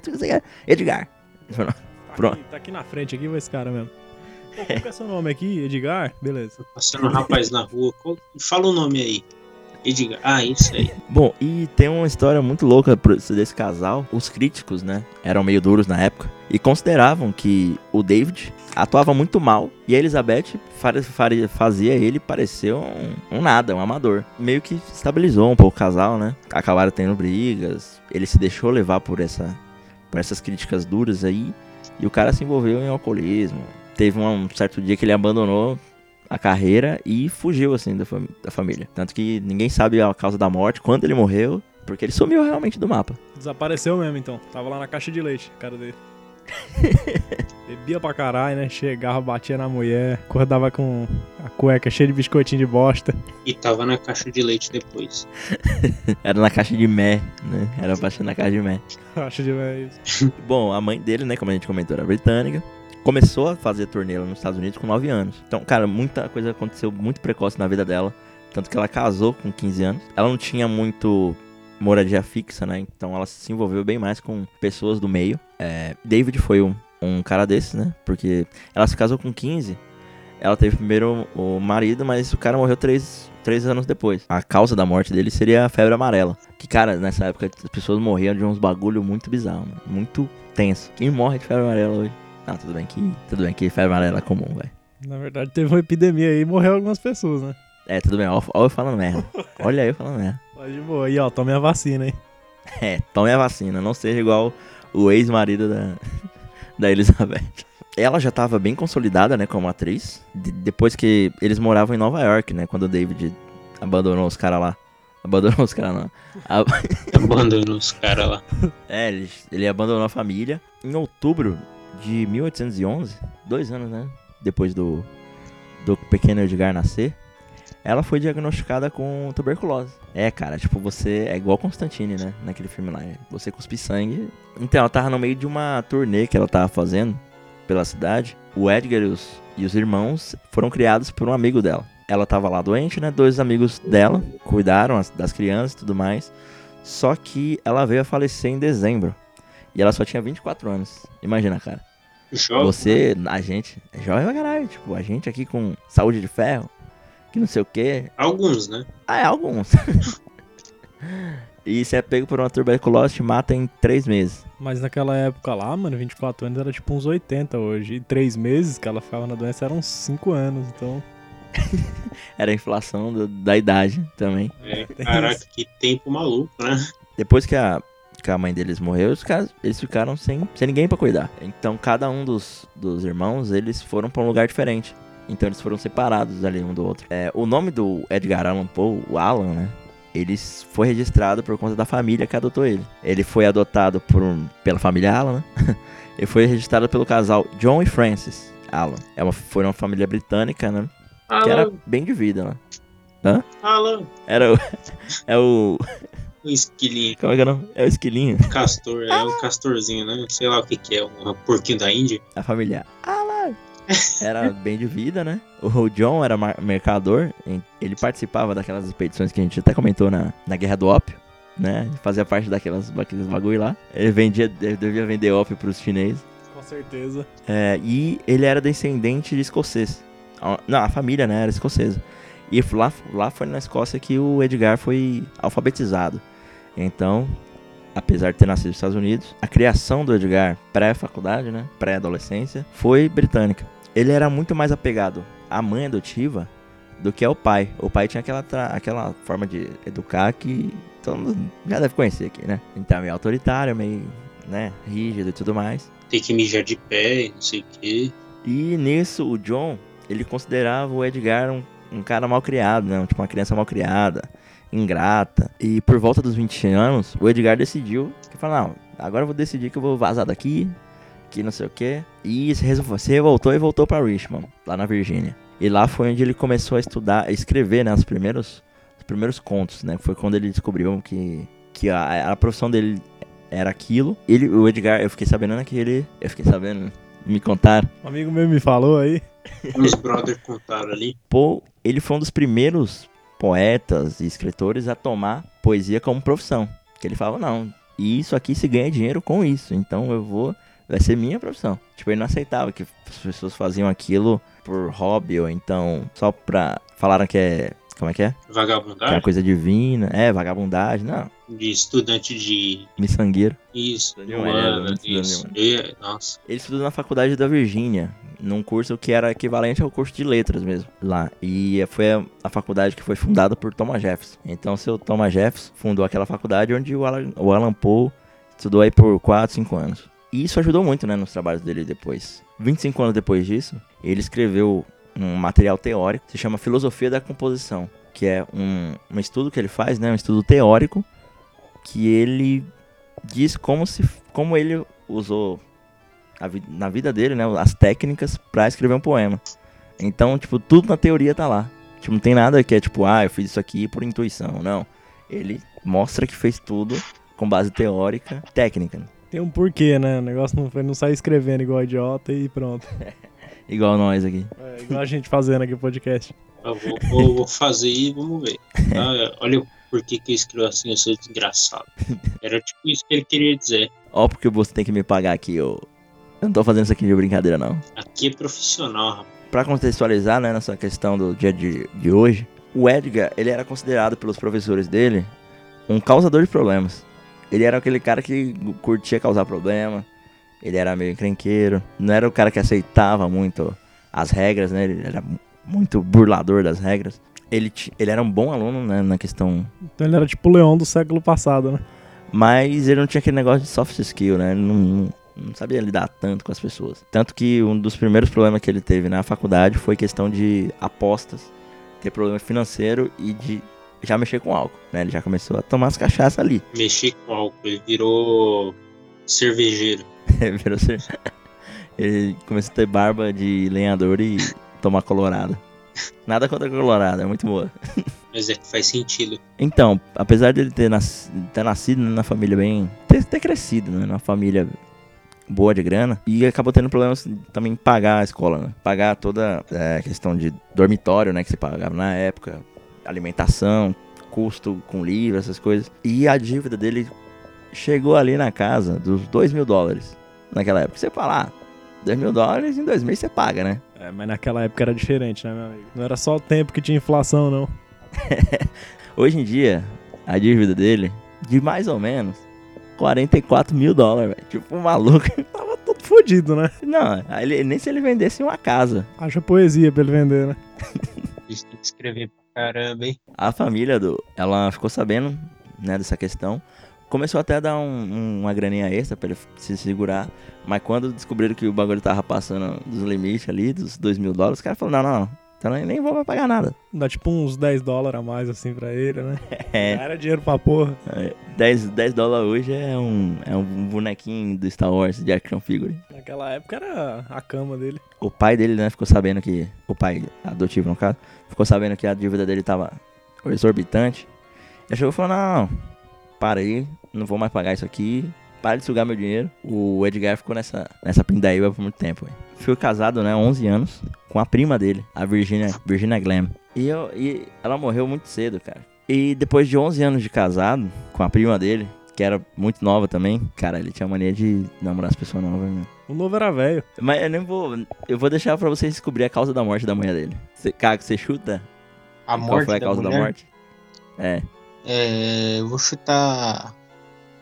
Edgar. Tá Pronto. aqui, tá aqui na frente, aqui vai esse cara mesmo. Qual que é seu nome aqui? Edgar? Beleza. Passando um rapaz na rua. Fala o nome aí. Edgar. Ah, isso aí. Bom, e tem uma história muito louca desse casal. Os críticos, né, eram meio duros na época e consideravam que o David atuava muito mal e a Elizabeth fazia ele parecer um, um nada, um amador. Meio que estabilizou um pouco o casal, né? Acabaram tendo brigas. Ele se deixou levar por essa por essas críticas duras aí e o cara se envolveu em alcoolismo. Teve um certo dia que ele abandonou a carreira e fugiu, assim, da, fam- da família. Tanto que ninguém sabe a causa da morte, quando ele morreu, porque ele sumiu realmente do mapa. Desapareceu mesmo, então. Tava lá na caixa de leite, cara dele. Bebia pra caralho, né? Chegava, batia na mulher, acordava com a cueca cheia de biscoitinho de bosta. E tava na caixa de leite depois. Era na caixa de mé, né? Era pra ser na caixa de mé. Acho demais isso. Bom, a mãe dele, né, como a gente comentou, era britânica. Começou a fazer turnê nos Estados Unidos com 9 anos. Então, cara, muita coisa aconteceu muito precoce na vida dela. Tanto que ela casou com 15 anos. Ela não tinha muito moradia fixa, né? Então ela se envolveu bem mais com pessoas do meio. É, David foi um, um cara desses, né? Porque ela se casou com 15. Ela teve primeiro o marido, mas o cara morreu três, três anos depois. A causa da morte dele seria a febre amarela. Que, cara, nessa época as pessoas morriam de uns bagulho muito bizarro, muito tenso. Quem morre de febre amarela hoje? Não, tudo bem que, tudo bem que febre amarela é comum, velho. Na verdade, teve uma epidemia aí e morreu algumas pessoas, né? É, tudo bem, ó, ó eu falando merda. Olha aí eu falando merda. Mas de boa. E ó, tome a vacina, hein? É, tome a vacina, não seja igual o ex-marido da, da Elizabeth. Ela já tava bem consolidada, né, como atriz, de- depois que eles moravam em Nova York, né, quando o David abandonou os caras lá. Abandonou os caras lá. A- Abandonou os caras lá. é, ele, ele abandonou a família. Em outubro de 1811, dois anos, né, depois do, do pequeno Edgar nascer, ela foi diagnosticada com tuberculose. É, cara, tipo, você é igual Constantine, né? Naquele filme lá. Você cuspir sangue. Então, ela tava no meio de uma turnê que ela tava fazendo pela cidade. O Edgar e os, e os irmãos foram criados por um amigo dela. Ela tava lá doente, né? Dois amigos dela cuidaram as- das crianças e tudo mais. Só que ela veio a falecer em dezembro. E ela só tinha 24 anos. Imagina, cara. Jovem, Você, a gente, é jovem pra caralho. Tipo, a gente aqui com saúde de ferro. Que não sei o quê. Alguns, né? Ah, é alguns. e se é pego por uma tuberculose, te mata em três meses. Mas naquela época lá, mano, 24 anos era tipo uns 80 hoje. E três meses que ela ficava na doença eram uns 5 anos. Então, Era a inflação do- da idade também. É, caraca, que tempo maluco, né? Depois que a, que a mãe deles morreu, os caras, eles ficaram sem, sem ninguém pra cuidar. Então cada um dos, dos irmãos, eles foram pra um lugar diferente. Então eles foram separados ali um do outro. É, o nome do Edgar Allan Poe, o Alan, né? Ele foi registrado por conta da família que adotou ele. Ele foi adotado por pela família Allan, né? ele foi registrado pelo casal John e Francis Allan. É uma, foi uma família britânica, né? Que era Alan, bem de vida, né? Alan, Era o. É o. o esquilinho, Como é que é o nome? É o esquilinho. castor, é um castorzinho, né? Sei lá o que que é, um porquinho da Índia. A família Alan era bem de vida, né? O John era mercador, ele participava daquelas expedições que a gente até comentou na, na Guerra do Ópio, né? Fazia parte daquelas, daqueles bagulho lá. Ele vendia, ele devia vender ópio pros chineses. com certeza. É, e ele era descendente de escocês. Não, a família, né, era escocesa. E lá, lá foi na Escócia que o Edgar foi alfabetizado. Então, apesar de ter nascido nos Estados Unidos, a criação do Edgar pré-faculdade, né, pré-adolescência, foi britânica. Ele era muito mais apegado à mãe adotiva do que ao pai. O pai tinha aquela, aquela forma de educar que todo mundo já deve conhecer aqui, né? Então, meio autoritário, meio, né, rígido e tudo mais. Tem que mijar de pé, não sei o quê. E nisso, o John, ele considerava o Edgar um, um cara mal criado, né? Tipo, uma criança mal criada, ingrata. E por volta dos 20 anos, o Edgar decidiu que falou, não, agora eu vou decidir que eu vou vazar daqui, que não sei o quê. E se, se revoltou e voltou pra Richmond, lá na Virgínia. E lá foi onde ele começou a estudar, a escrever, né, os primeiros, os primeiros contos, né? Foi quando ele descobriu que, que a, a profissão dele era aquilo. Ele, o Edgar, eu fiquei sabendo né, que ele, eu fiquei sabendo, me contaram, Um amigo meu me falou aí. Os brothers contaram ali. Poe, ele foi um dos primeiros poetas e escritores a tomar poesia como profissão. Que ele falava, não, isso aqui se ganha dinheiro com isso, então eu vou, vai ser minha profissão. Tipo, ele não aceitava que as pessoas faziam aquilo por hobby ou então só pra falaram que é, como é que é? Que é uma Vagabundagem coisa divina, é, vagabundagem, não, de estudante de. miçangueiro. Isso, de um ano, isso. E- nossa, Ele estudou na faculdade da Virgínia, num curso que era equivalente ao curso de letras mesmo, lá. E foi a, a faculdade que foi fundada por Thomas Jefferson. Então, seu Thomas Jefferson fundou aquela faculdade onde o Alan, o Alan Poe estudou aí por 4, 5 anos. E isso ajudou muito, né, nos trabalhos dele depois. 25 anos depois disso, ele escreveu um material teórico, se chama Filosofia da Composição, que é um, um estudo que ele faz, né, um estudo teórico, que ele diz como, se, como ele usou vi- na vida dele, né, as técnicas para escrever um poema. Então, tipo, tudo na teoria tá lá. Tipo, não tem nada que é tipo, ah, eu fiz isso aqui por intuição. Não. Ele mostra que fez tudo com base teórica, técnica. Tem um porquê, né? O negócio não foi não sair escrevendo igual idiota e pronto. Igual nós aqui. É, igual a gente fazendo aqui o podcast. Eu vou, vou- vou fazer e vamos ver. Ah, olha por que, que eu escrevo assim, eu sou desgraçado. Era tipo isso que ele queria dizer. Ó, porque você tem que me pagar aqui, ô. Eu não tô fazendo isso aqui de brincadeira, não. Aqui é profissional, rapaz. Pra contextualizar, né, nessa questão do dia de, de hoje, o Edgar, ele era considerado pelos professores dele um causador de problemas. Ele era aquele cara que curtia causar problema, ele era meio encrenqueiro, não era o cara que aceitava muito as regras, né, ele era muito burlador das regras. Ele, ele era um bom aluno, né, na questão Então ele era tipo o leão do século passado, né? mas ele não tinha aquele negócio de soft skill, né? Ele não, não- sabia lidar tanto com as pessoas. Tanto que um dos primeiros problemas que ele teve na faculdade foi questão de apostas, ter problema financeiro e de já mexer com álcool, né? Ele já começou a tomar as cachaças ali. Mexer com álcool, ele virou cervejeiro. Ele virou Ele começou a ter barba de lenhador e tomar colorado. Nada contra colorado, é muito boa. Mas é que faz sentido. Então, apesar dele ter, nas- ter nascido na família bem. ter, ter crescido, né? Numa família boa de grana. E acabou tendo problemas também em pagar a escola, né? Pagar toda a questão de dormitório, né? Que você pagava na época. Alimentação, custo com livro, essas coisas. E a dívida dele chegou ali na casa dos 2 mil dólares. Naquela época. Você fala, ah, 2 mil dólares em dois meses você paga, né? É, mas naquela época era diferente, né, meu amigo? Não era só o tempo que tinha inflação, não. Hoje em dia, a dívida dele, de mais ou menos 44 mil dólares, velho. Tipo, um maluco. Tava todo fodido, né? Não, aí ele- nem se ele vendesse uma casa. Acha poesia pra ele vender, né? Gente tem que escrever pra caramba, hein? A família do. Ela ficou sabendo, né, dessa questão. Começou até a dar um- um- uma graninha extra pra ele se segurar. Mas quando descobriram que o bagulho tava passando dos limites ali, dos 2 mil dólares, os caras falaram: não, não, não. Então nem, vou pagar nada. Dá tipo uns 10 dólares a mais assim pra ele, né? É. Já era dinheiro pra porra. É, 10, 10 dólares hoje é um, é um bonequinho do Star Wars de action figure. Naquela época era a cama dele. O pai dele, né, ficou sabendo que. O pai adotivo, no caso, ficou sabendo que a dívida dele tava exorbitante. Ele chegou e falou: Não, para aí, não vou mais pagar isso aqui. Para de sugar meu dinheiro. O Edgar ficou nessa, nessa pindaíba por muito tempo. velho. Foi casado, né, 11 anos, com a prima dele, a Virginia, Virginia Glam. E, eu, e ela morreu muito cedo, cara. E depois de 11 anos de casado, com a prima dele, que era muito nova também, cara, ele tinha mania de namorar as pessoas novas, meu. O novo era velho. Mas eu nem vou. Eu vou deixar pra vocês descobrir a causa da morte da mulher dele. Cê, Caco, você chuta? A Qual morte foi a da causa da morte? É. É, eu vou chutar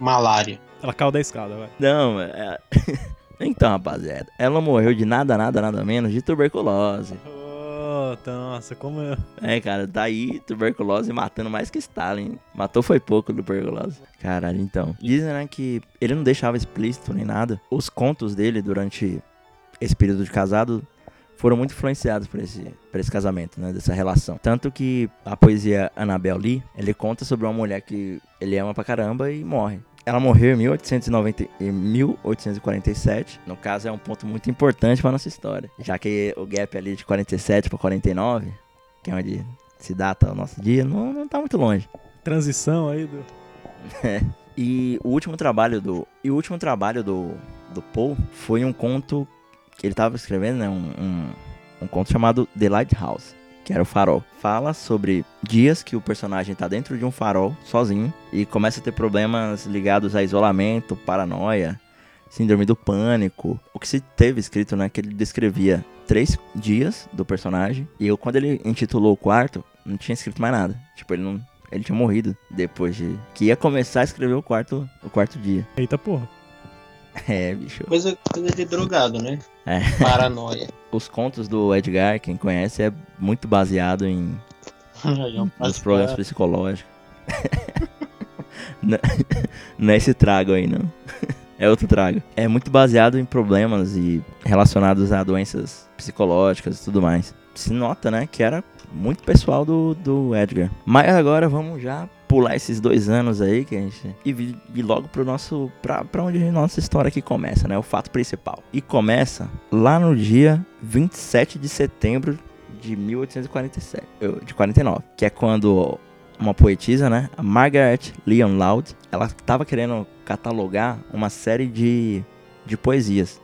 malária. Ela caiu da escada, vai. Não, é. então, rapaziada, ela morreu de nada, nada, nada menos de tuberculose. Oh, nossa, como eu... É, cara, tá aí tuberculose matando mais que Stalin. Matou foi pouco tuberculose. Caralho, então. Dizem, né, que ele não deixava explícito nem nada. Os contos dele durante esse período de casado foram muito influenciados por esse, por esse casamento, né, dessa relação. Tanto que a poesia Annabel Lee, ele conta sobre uma mulher que ele ama pra caramba e morre. Ela morreu em 1890, em 1847. No caso, é um ponto muito importante pra nossa história. Já que o gap ali de 47 pra 49, que é onde se data o nosso dia, não, não tá muito longe. Transição aí do... E o último trabalho do. E o último trabalho do, do Paul foi um conto que ele tava escrevendo, né? Um, um, um conto chamado The Lighthouse, que era o farol. Fala sobre dias que o personagem tá dentro de um farol, sozinho, e começa a ter problemas ligados a isolamento, paranoia, síndrome do pânico. O que se teve escrito, né? Que ele descrevia três dias do personagem. E eu, quando ele intitulou o quarto, não tinha escrito mais nada. Tipo, ele não. Ele tinha morrido depois de. Que ia começar a escrever o quarto, o quarto dia. Eita porra. É, bicho. Coisa, coisa de drogado, né? É. Paranoia. Os contos do Edgar, quem conhece, é muito baseado em nos passa- problemas psicológicos. não, não é esse trago aí, não. É outro trago. É muito baseado em problemas e relacionados a doenças psicológicas e tudo mais. se nota, né, que era muito pessoal do, do Edgar. Mas agora vamos já pular esses dois anos aí que a gente e vir, logo pro nosso pra, pra onde a nossa história aqui começa, né? O fato principal. E começa lá no dia 27 de setembro de 1847, eu- de 49, que é quando uma poetisa, né, a Margaret Leon Loud, ela tava querendo catalogar uma série de, de poesias.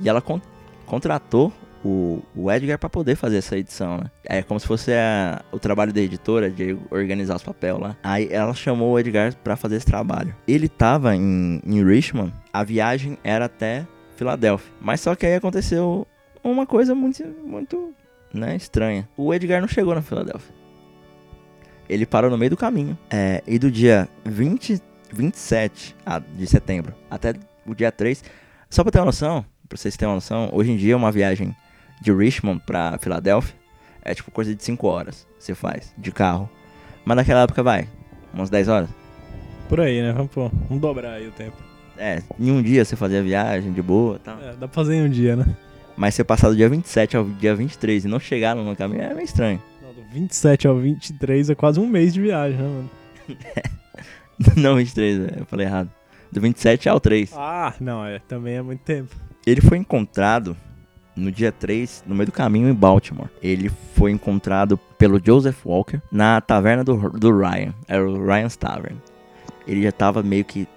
E ela con- contratou o, o Edgar para poder fazer essa edição, né? É como se fosse a- o trabalho da editora de organizar os papéis lá. Aí ela chamou o Edgar para fazer esse trabalho. Ele tava em, em Richmond, a viagem era até Filadélfia. Mas só que aí aconteceu uma coisa muito, muito né, estranha. O Edgar não chegou na Filadélfia. Ele parou no meio do caminho. É, e do dia 20, 27 ah, de setembro até o dia 3. Só pra ter uma noção, pra vocês terem uma noção, hoje em dia uma viagem de Richmond pra Filadélfia é tipo coisa de 5 horas. Você faz de carro. Mas naquela época vai, umas 10 horas. Por aí, né? Vamos, pô, vamos dobrar aí o tempo. É, em um dia você fazia a viagem de boa e tal. É, dá pra fazer em um dia, né? Mas você passar do dia 27 ao dia 23 e não chegar no caminho é meio estranho. Não, do 27 ao 23 é quase um mês de viagem, né, mano? não 23, eu falei errado. Do 27 ao 3. Ah, não, é. Também é muito tempo. Ele foi encontrado no dia 3, no meio do caminho em Baltimore. Ele foi encontrado pelo Joseph Walker na taverna do, do Ryan. Era o Ryan's Tavern. Ele já tava meio que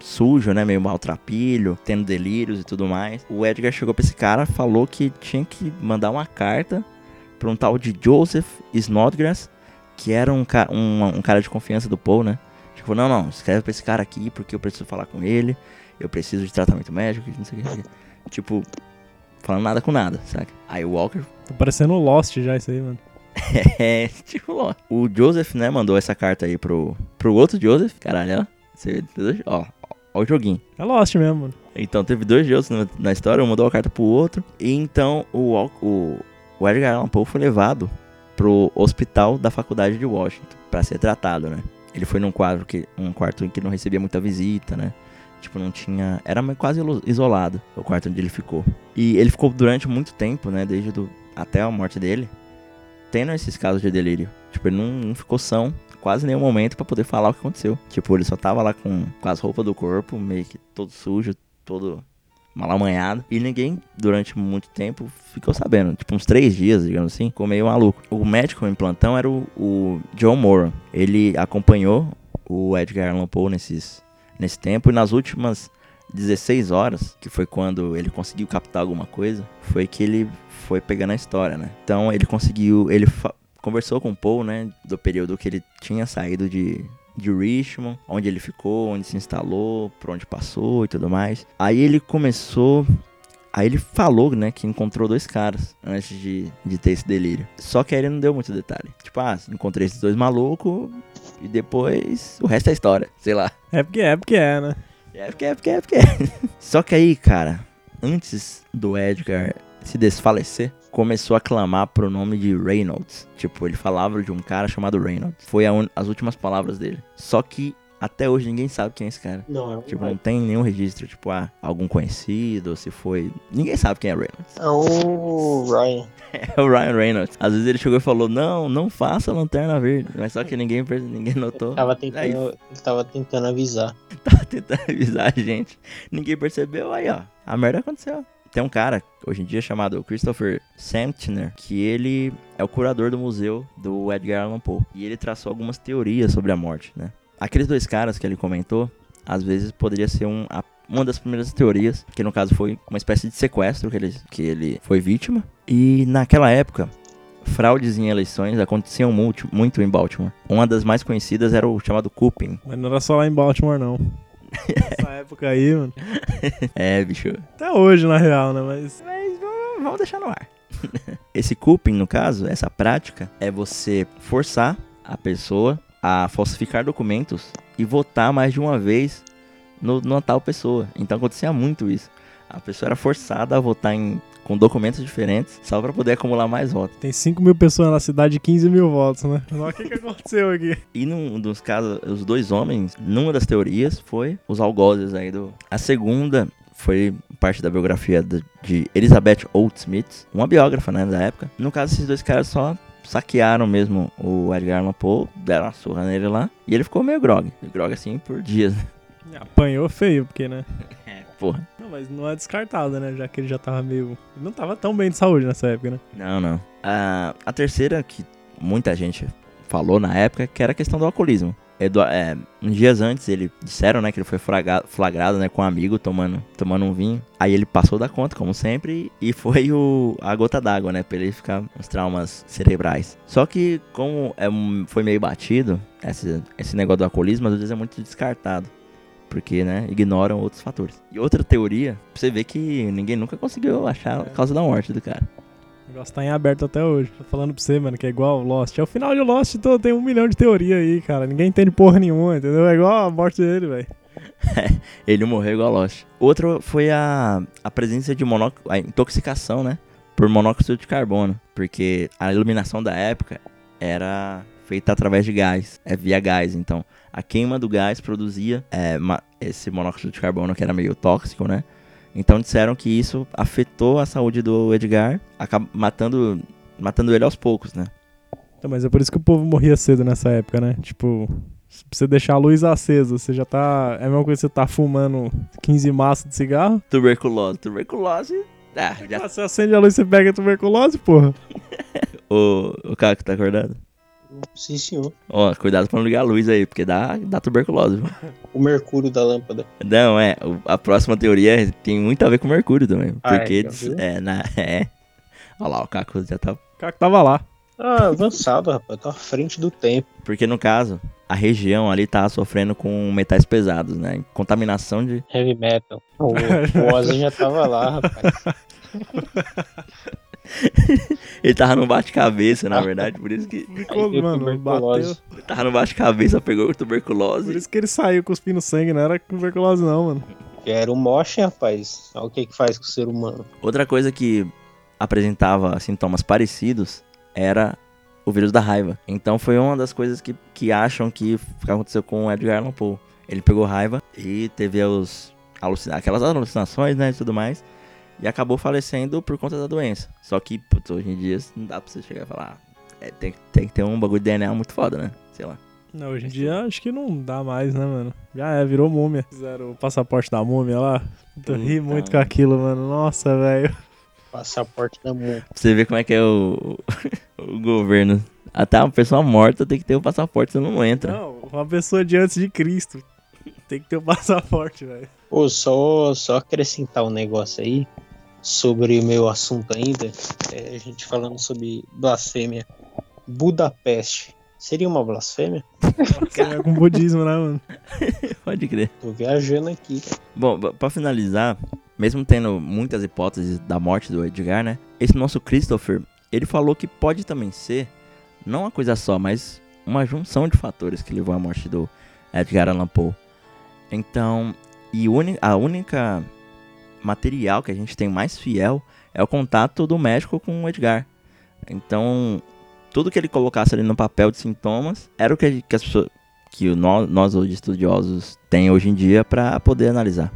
sujo, né? Meio maltrapilho, tendo delírios e tudo mais. O Edgar chegou pra esse cara falou que tinha que mandar uma carta pra um tal de Joseph Snodgrass, que era um, ca um, um cara de confiança do Paul, né? Tipo, não, não, escreve pra esse cara aqui porque eu preciso falar com ele. Eu preciso de tratamento médico, não sei o que. Tipo, falando nada com nada, saca? Aí o Walker Tá parecendo o Lost já isso aí, mano. é, tipo, ó. O Joseph, né, mandou essa carta aí pro, pro outro Joseph. Caralho, ó. Você, ó, ó, o joguinho. É Lost mesmo, mano. Então teve dois Josephs na, na história, um mandou a carta pro outro. E então o, o, o Edgar Allan Poe foi levado pro hospital da faculdade de Washington pra ser tratado, né? Ele foi num quadro que um quarto em que não recebia muita visita, né? Tipo, não tinha. Era quase isolado o quarto onde ele ficou. E ele ficou durante muito tempo, né? Desde do, até a morte dele, tendo esses casos de delírio. Tipo, ele não, não ficou são quase nenhum momento pra poder falar o que aconteceu. Tipo, ele só tava lá com, com as roupas do corpo, meio que todo sujo, todo malamanhado. E ninguém, durante muito tempo, ficou sabendo. Tipo, uns três dias, digamos assim, ficou meio maluco. O médico em plantão era o, o John Moran. Ele acompanhou o Edgar Allan Poe nesses, nesse tempo. E nas últimas 16 horas, que foi quando ele conseguiu captar alguma coisa, foi que ele foi pegando a história, né? Então ele conseguiu. Ele conversou com o Paul, né? Do período que ele tinha saído de, de Richmond, onde ele ficou, onde se instalou, por onde passou e tudo mais. Aí ele começou. Aí ele falou, né, que encontrou dois caras antes de, de ter esse delírio. Só que aí ele não deu muito detalhe. Tipo, ah, encontrei esses dois malucos e depois o resto é história, sei lá. É porque é, porque é, né? É porque é, porque é, porque é. Só que aí, cara, antes do Edgar se desfalecer, começou a clamar pro nome de Reynolds. Tipo, ele falava de um cara chamado Reynolds. Foi as últimas palavras dele. Só que até hoje ninguém sabe quem é esse cara. Não, é o Tipo, não tem nenhum registro, tipo, ah, algum conhecido, ou se foi. Ninguém sabe quem é Reynolds. É o Ryan. É o Ryan Reynolds. Às vezes ele chegou e falou: Não, não faça lanterna verde. Mas só que ninguém, ninguém notou. Tava Aí tentando, ele tava tentando avisar. tava tentando avisar a gente. Ninguém percebeu, aí ó, a merda aconteceu. Tem um cara, hoje em dia, chamado Christopher Santner, que ele é o curador do museu do Edgar Allan Poe. E ele traçou algumas teorias sobre a morte, né? Aqueles dois caras que ele comentou, às vezes poderia ser um, a- uma das primeiras teorias, que no caso foi uma espécie de sequestro que ele, que ele foi vítima. E naquela época, fraudes em eleições aconteciam muito, muito em Baltimore. Uma das mais conhecidas era o chamado Cooping. Mas não era só lá em Baltimore, não. Nessa época aí, mano. É, bicho, Até hoje, na real, né? Mas. Mas vamos, vamos deixar no ar. Esse cupping, no caso, essa prática, é você forçar a pessoa a falsificar documentos e votar mais de uma vez no, numa tal pessoa. Então acontecia muito isso. A pessoa era forçada a votar em, com documentos diferentes só pra poder acumular mais votos. Tem 5 mil pessoas na cidade e 15 mil votos, né? O que, que aconteceu aqui. E num dos casos, os dois homens, numa das teorias foi os algozes aí do. A segunda foi parte da biografia de, Elizabeth Oates-Smith, uma biógrafa, né, da época. No caso, esses dois caras só saquearam mesmo o Edgar Allan Poe, deram uma surra nele lá, e ele ficou meio grog. Grog assim por dias, né? Apanhou feio, porque, né? É, porra. Não, mas não é descartado, né? Já que ele já tava meio. Ele não tava tão bem de saúde nessa época, né? Não, não. A, a terceira, que muita gente falou na época, que era a questão do alcoolismo. É, uns dias antes, ele disseram, né, que ele foi flagrado, flagrado né, com um amigo tomando, tomando um vinho. Aí ele passou da conta, como sempre, e foi o, a gota d'água, né, pra ele ficar com os traumas cerebrais. Só que, como é, foi meio batido, esse, esse negócio do alcoolismo, às vezes é muito descartado. Porque, né, ignoram outros fatores. E outra teoria, pra você ver que ninguém nunca conseguiu achar a causa da morte do cara. O negócio tá em aberto até hoje. Tô falando pra você, mano, que é igual Lost. É o final de Lost todo, tem um milhão de teoria aí, cara. Ninguém entende porra nenhuma, entendeu? É igual a morte dele, velho. Ele morreu igual a Lost. Outro foi a, a presença de monóxido, a intoxicação, né? Por monóxido de carbono. Porque a iluminação da época era feita através de gás, é via gás. Então, a queima do gás produzia é, esse monóxido de carbono que era meio tóxico, né? Então disseram que isso afetou a saúde do Edgar, acaba matando, matando ele aos poucos, né? Então, mas é por isso que o povo morria cedo nessa época, né? Tipo, se você deixar a luz acesa, você já tá. É a mesma coisa que você tá fumando 15 maços de cigarro. Tuberculose. Tuberculose. Ah, já. Você acende a luz e você pega a tuberculose, porra. O, o cara que tá acordado. Sim, senhor. Ó, cuidado pra não ligar a luz aí, porque dá, dá tuberculose. viu? O mercúrio da lâmpada. Não, é. o- A próxima teoria tem muito a ver com Mercúrio também. Ah, Porque. é, é, na, é. Olha lá, o Caco já tá. O que tava lá. Ah, avançado, rapaz. Tá à frente do tempo. Porque no caso, a região ali tá sofrendo com metais pesados, né? Contaminação de. Heavy metal. O, o Ozzy já tava lá, rapaz. Ele tava no bate-cabeça, na verdade, por isso que. Ficou, mano, bateu. Ele tava no bate-cabeça, pegou Por tuberculose. isso que ele saiu cuspindo sangue, não era tuberculose, não, mano. Era o moche, rapaz. Olha o que que faz com o ser humano. Outra coisa que apresentava sintomas parecidos era o vírus da raiva. Então foi uma das coisas que, que acham que aconteceu com o Edgar Allan Poe. Ele pegou raiva e teve os alucina aquelas alucinações, né, e tudo mais. E acabou falecendo por conta da doença. Só que, putz, hoje em dia não dá pra você chegar e falar. "Ah, é, tem, tem que ter um bagulho de DNA muito foda, né? Sei lá. Não, hoje em dia acho que não dá mais, né, mano? Já é, virou múmia. Fizeram o passaporte da múmia lá. Eu ri muito com aquilo, mano. Nossa, velho. Passaporte da mão. Pra você ver como é que é o, o governo. Até uma pessoa morta tem que ter o passaporte, senão não entra. Não, uma pessoa de antes de Cristo. Tem que ter o passaporte, velho. Pô, só, só acrescentar um negócio aí sobre o meu assunto ainda. É, a gente falando sobre blasfêmia. Budapeste. Seria uma blasfêmia? É com budismo, né, mano? Pode crer. Tô viajando aqui. Bom, pra finalizar, mesmo tendo muitas hipóteses da morte do Edgar, né? Esse nosso Christopher, ele falou que pode também ser, não uma coisa só, mas uma junção de fatores que levou à morte do Edgar Allan Poe. Então, e a única material que a gente tem mais fiel é o contato do médico com o Edgar. Então, tudo que ele colocasse ali no papel de sintomas era o que, que as pessoas, que o nó- nós hoje estudiosos tem hoje em dia para poder analisar.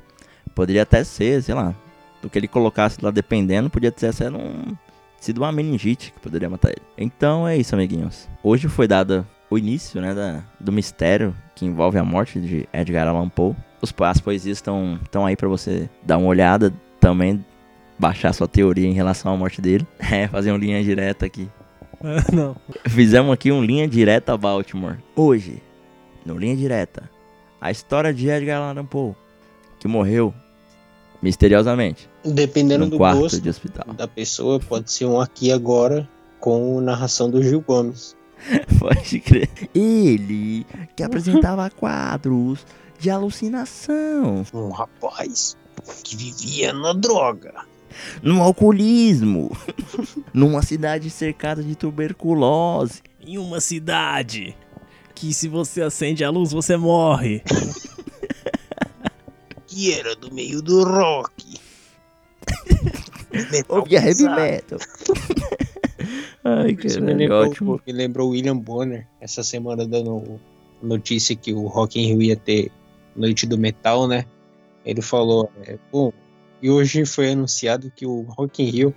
Poderia até ser, sei lá, do que ele colocasse lá dependendo, podia ter sido, um, sido uma meningite que poderia matar ele. Então é isso, amiguinhos. Hoje foi dado o início, né, da- do mistério que envolve a morte de Edgar Allan Poe. Os, as poesias estão aí para você dar uma olhada, também baixar sua teoria em relação à morte dele. É, fazer uma linha direta aqui. Não. Fizemos aqui um linha direta a Baltimore. Hoje, no linha direta, a história de Edgar Allan Poe, que morreu misteriosamente Dependendo do quarto gosto de hospital. da pessoa, pode ser um aqui agora com narração do Gil Gomes. Pode crer. Ele que apresentava quadros de alucinação, Um rapaz que vivia na droga. no alcoolismo, numa cidade cercada de tuberculose. Em uma cidade que se você acende a luz, você morre. Que era do meio do rock. Metal Ouvia heavy metal. Ai, Isso me lembrou, ótimo. me lembrou o William Bonner essa semana dando notícia que o Rock in Rio ia ter Noite do Metal, né? Ele falou, é, bom, E hoje foi anunciado que o Rock in Rio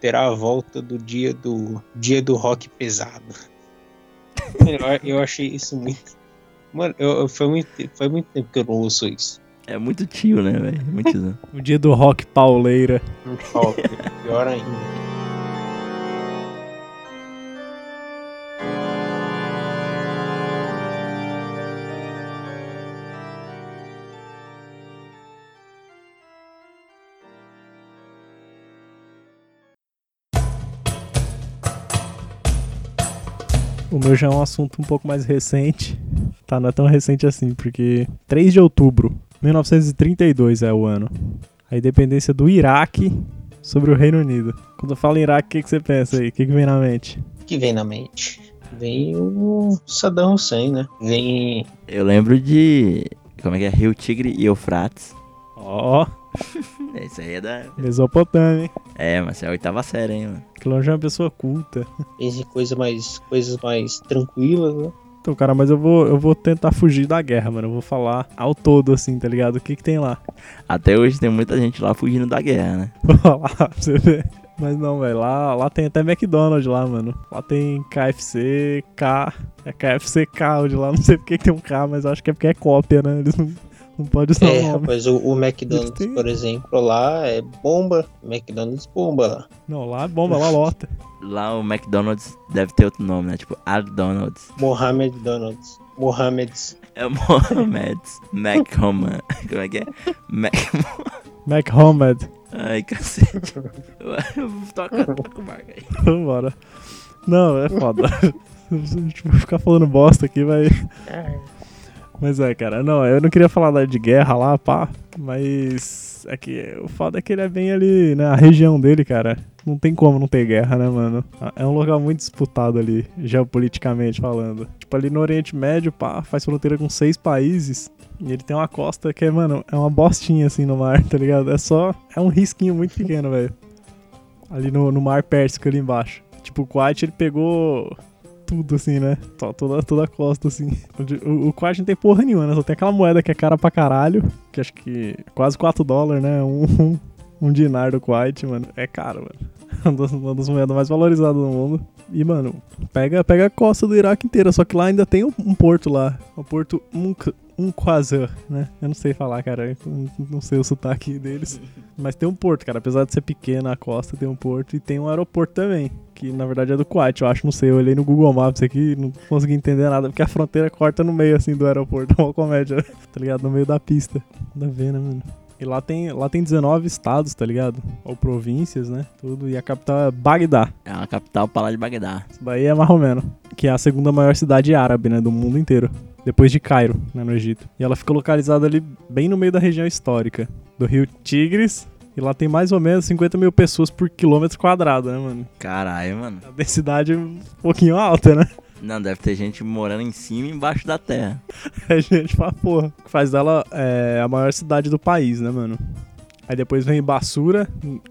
terá a volta do dia do dia do rock pesado. Eu, eu achei isso muito. Mano, eu, eu- foi, muito, foi muito tempo que eu não ouço isso. É muito tio, né, velho? Muito tio. O dia do rock pauleira. Rock, pior ainda. O meu já é um assunto um pouco mais recente. Tá, não é tão recente assim, porque 3 de outubro, 1932 é o ano. A independência do Iraque sobre o Reino Unido. Quando eu falo em Iraque, o que, que você pensa aí? O que, que vem na mente? O que vem na mente? Vem o Saddam Hussein, né? Vem. Eu lembro de. Como é que é? Rio Tigre e Eufrates. Ó, Isso aí é da. Mesopotâmia, hein? É, mas é a oitava série, hein, mano. Aquilo já é uma pessoa culta. Esse coisa mais, coisas mais tranquilas, né? Então, cara, mas eu vou, eu vou tentar fugir da guerra, mano. Eu vou falar ao todo, assim, tá ligado? O que que tem lá? Até hoje tem muita gente lá fugindo da guerra, né? Vou falar pra você ver. Mas não, velho. Lá, lá tem até McDonald's lá, mano. Lá tem KFC, K. É KFC K o de lá. Não sei porque que tem um K, mas acho que é porque é cópia, né? Eles não, não podem usar É, o nome. rapaz, o, o McDonald's, têm- por exemplo, lá é bomba. McDonald's bomba lá. Não, lá é bomba, lá lota. Lá o McDonald's deve ter outro nome, né? Tipo, Ardonald's. Mohamed Donald's. Mohamed's. É o Mohamed's. Macoma. Como é que é? Mac... McHomed. Ai, cacete. Eu- Toca, toca o marca aí. Vambora. Não, é foda. Se a gente ficar falando bosta aqui, vai. Mas é, cara, não, eu não queria falar da- de guerra lá, pá, mas é que o foda é que ele é bem ali, né, a região dele, cara, não tem como não ter guerra, né, mano? É um lugar muito disputado ali, geopoliticamente falando. Tipo, ali no Oriente Médio, pá, faz fronteira com seis países, e ele tem uma costa que é, mano, é uma bostinha assim no mar, tá ligado? É só, é um risquinho muito pequeno, velho. Ali no, no mar Pérsico ali embaixo. Tipo, o Kuwait, ele pegou tudo, assim, né? Toda, toda a costa, assim. O, o não tem porra nenhuma, né? Só tem aquela moeda que é cara pra caralho, que acho que é quase 4 dólares, né? Um, um, dinar do Kuwait, mano. É caro, mano. Uma das, uma das moedas mais valorizadas do mundo. E, mano, pega, pega a costa do Iraque inteira, só que lá ainda tem um, um porto lá. O porto Unk- Unqasr, né? Eu não sei falar, cara. não- sei o sotaque deles. Mas tem um porto, cara. Apesar de ser pequena a costa, tem um porto. E tem um aeroporto também. Que na verdade é do Kuwait, eu acho. Não sei. Eu olhei no Google Maps aqui não consegui entender nada. Porque a fronteira corta no meio, assim, do aeroporto. É uma comédia, tá ligado? No meio da pista. A ver, né, mano? E lá tem, lá tem 19 estados, tá ligado? Ou províncias, né? Tudo. E a capital é Bagdá. É uma capital pra lá de Bagdá. Isso daí é marromeno. Que é a segunda maior cidade árabe, né? Do mundo inteiro. Depois de Cairo, né? No Egito. E ela fica localizada ali bem no meio da região histórica. Do rio Tigres. E lá tem mais ou menos 50 mil pessoas por quilômetro quadrado, né, mano? Caralho, mano. A densidade é um pouquinho alta, né? Não, deve ter gente morando em cima e embaixo da terra. É gente pra porra. O que faz dela é a maior cidade do país, né, mano? Aí depois vem Bassura,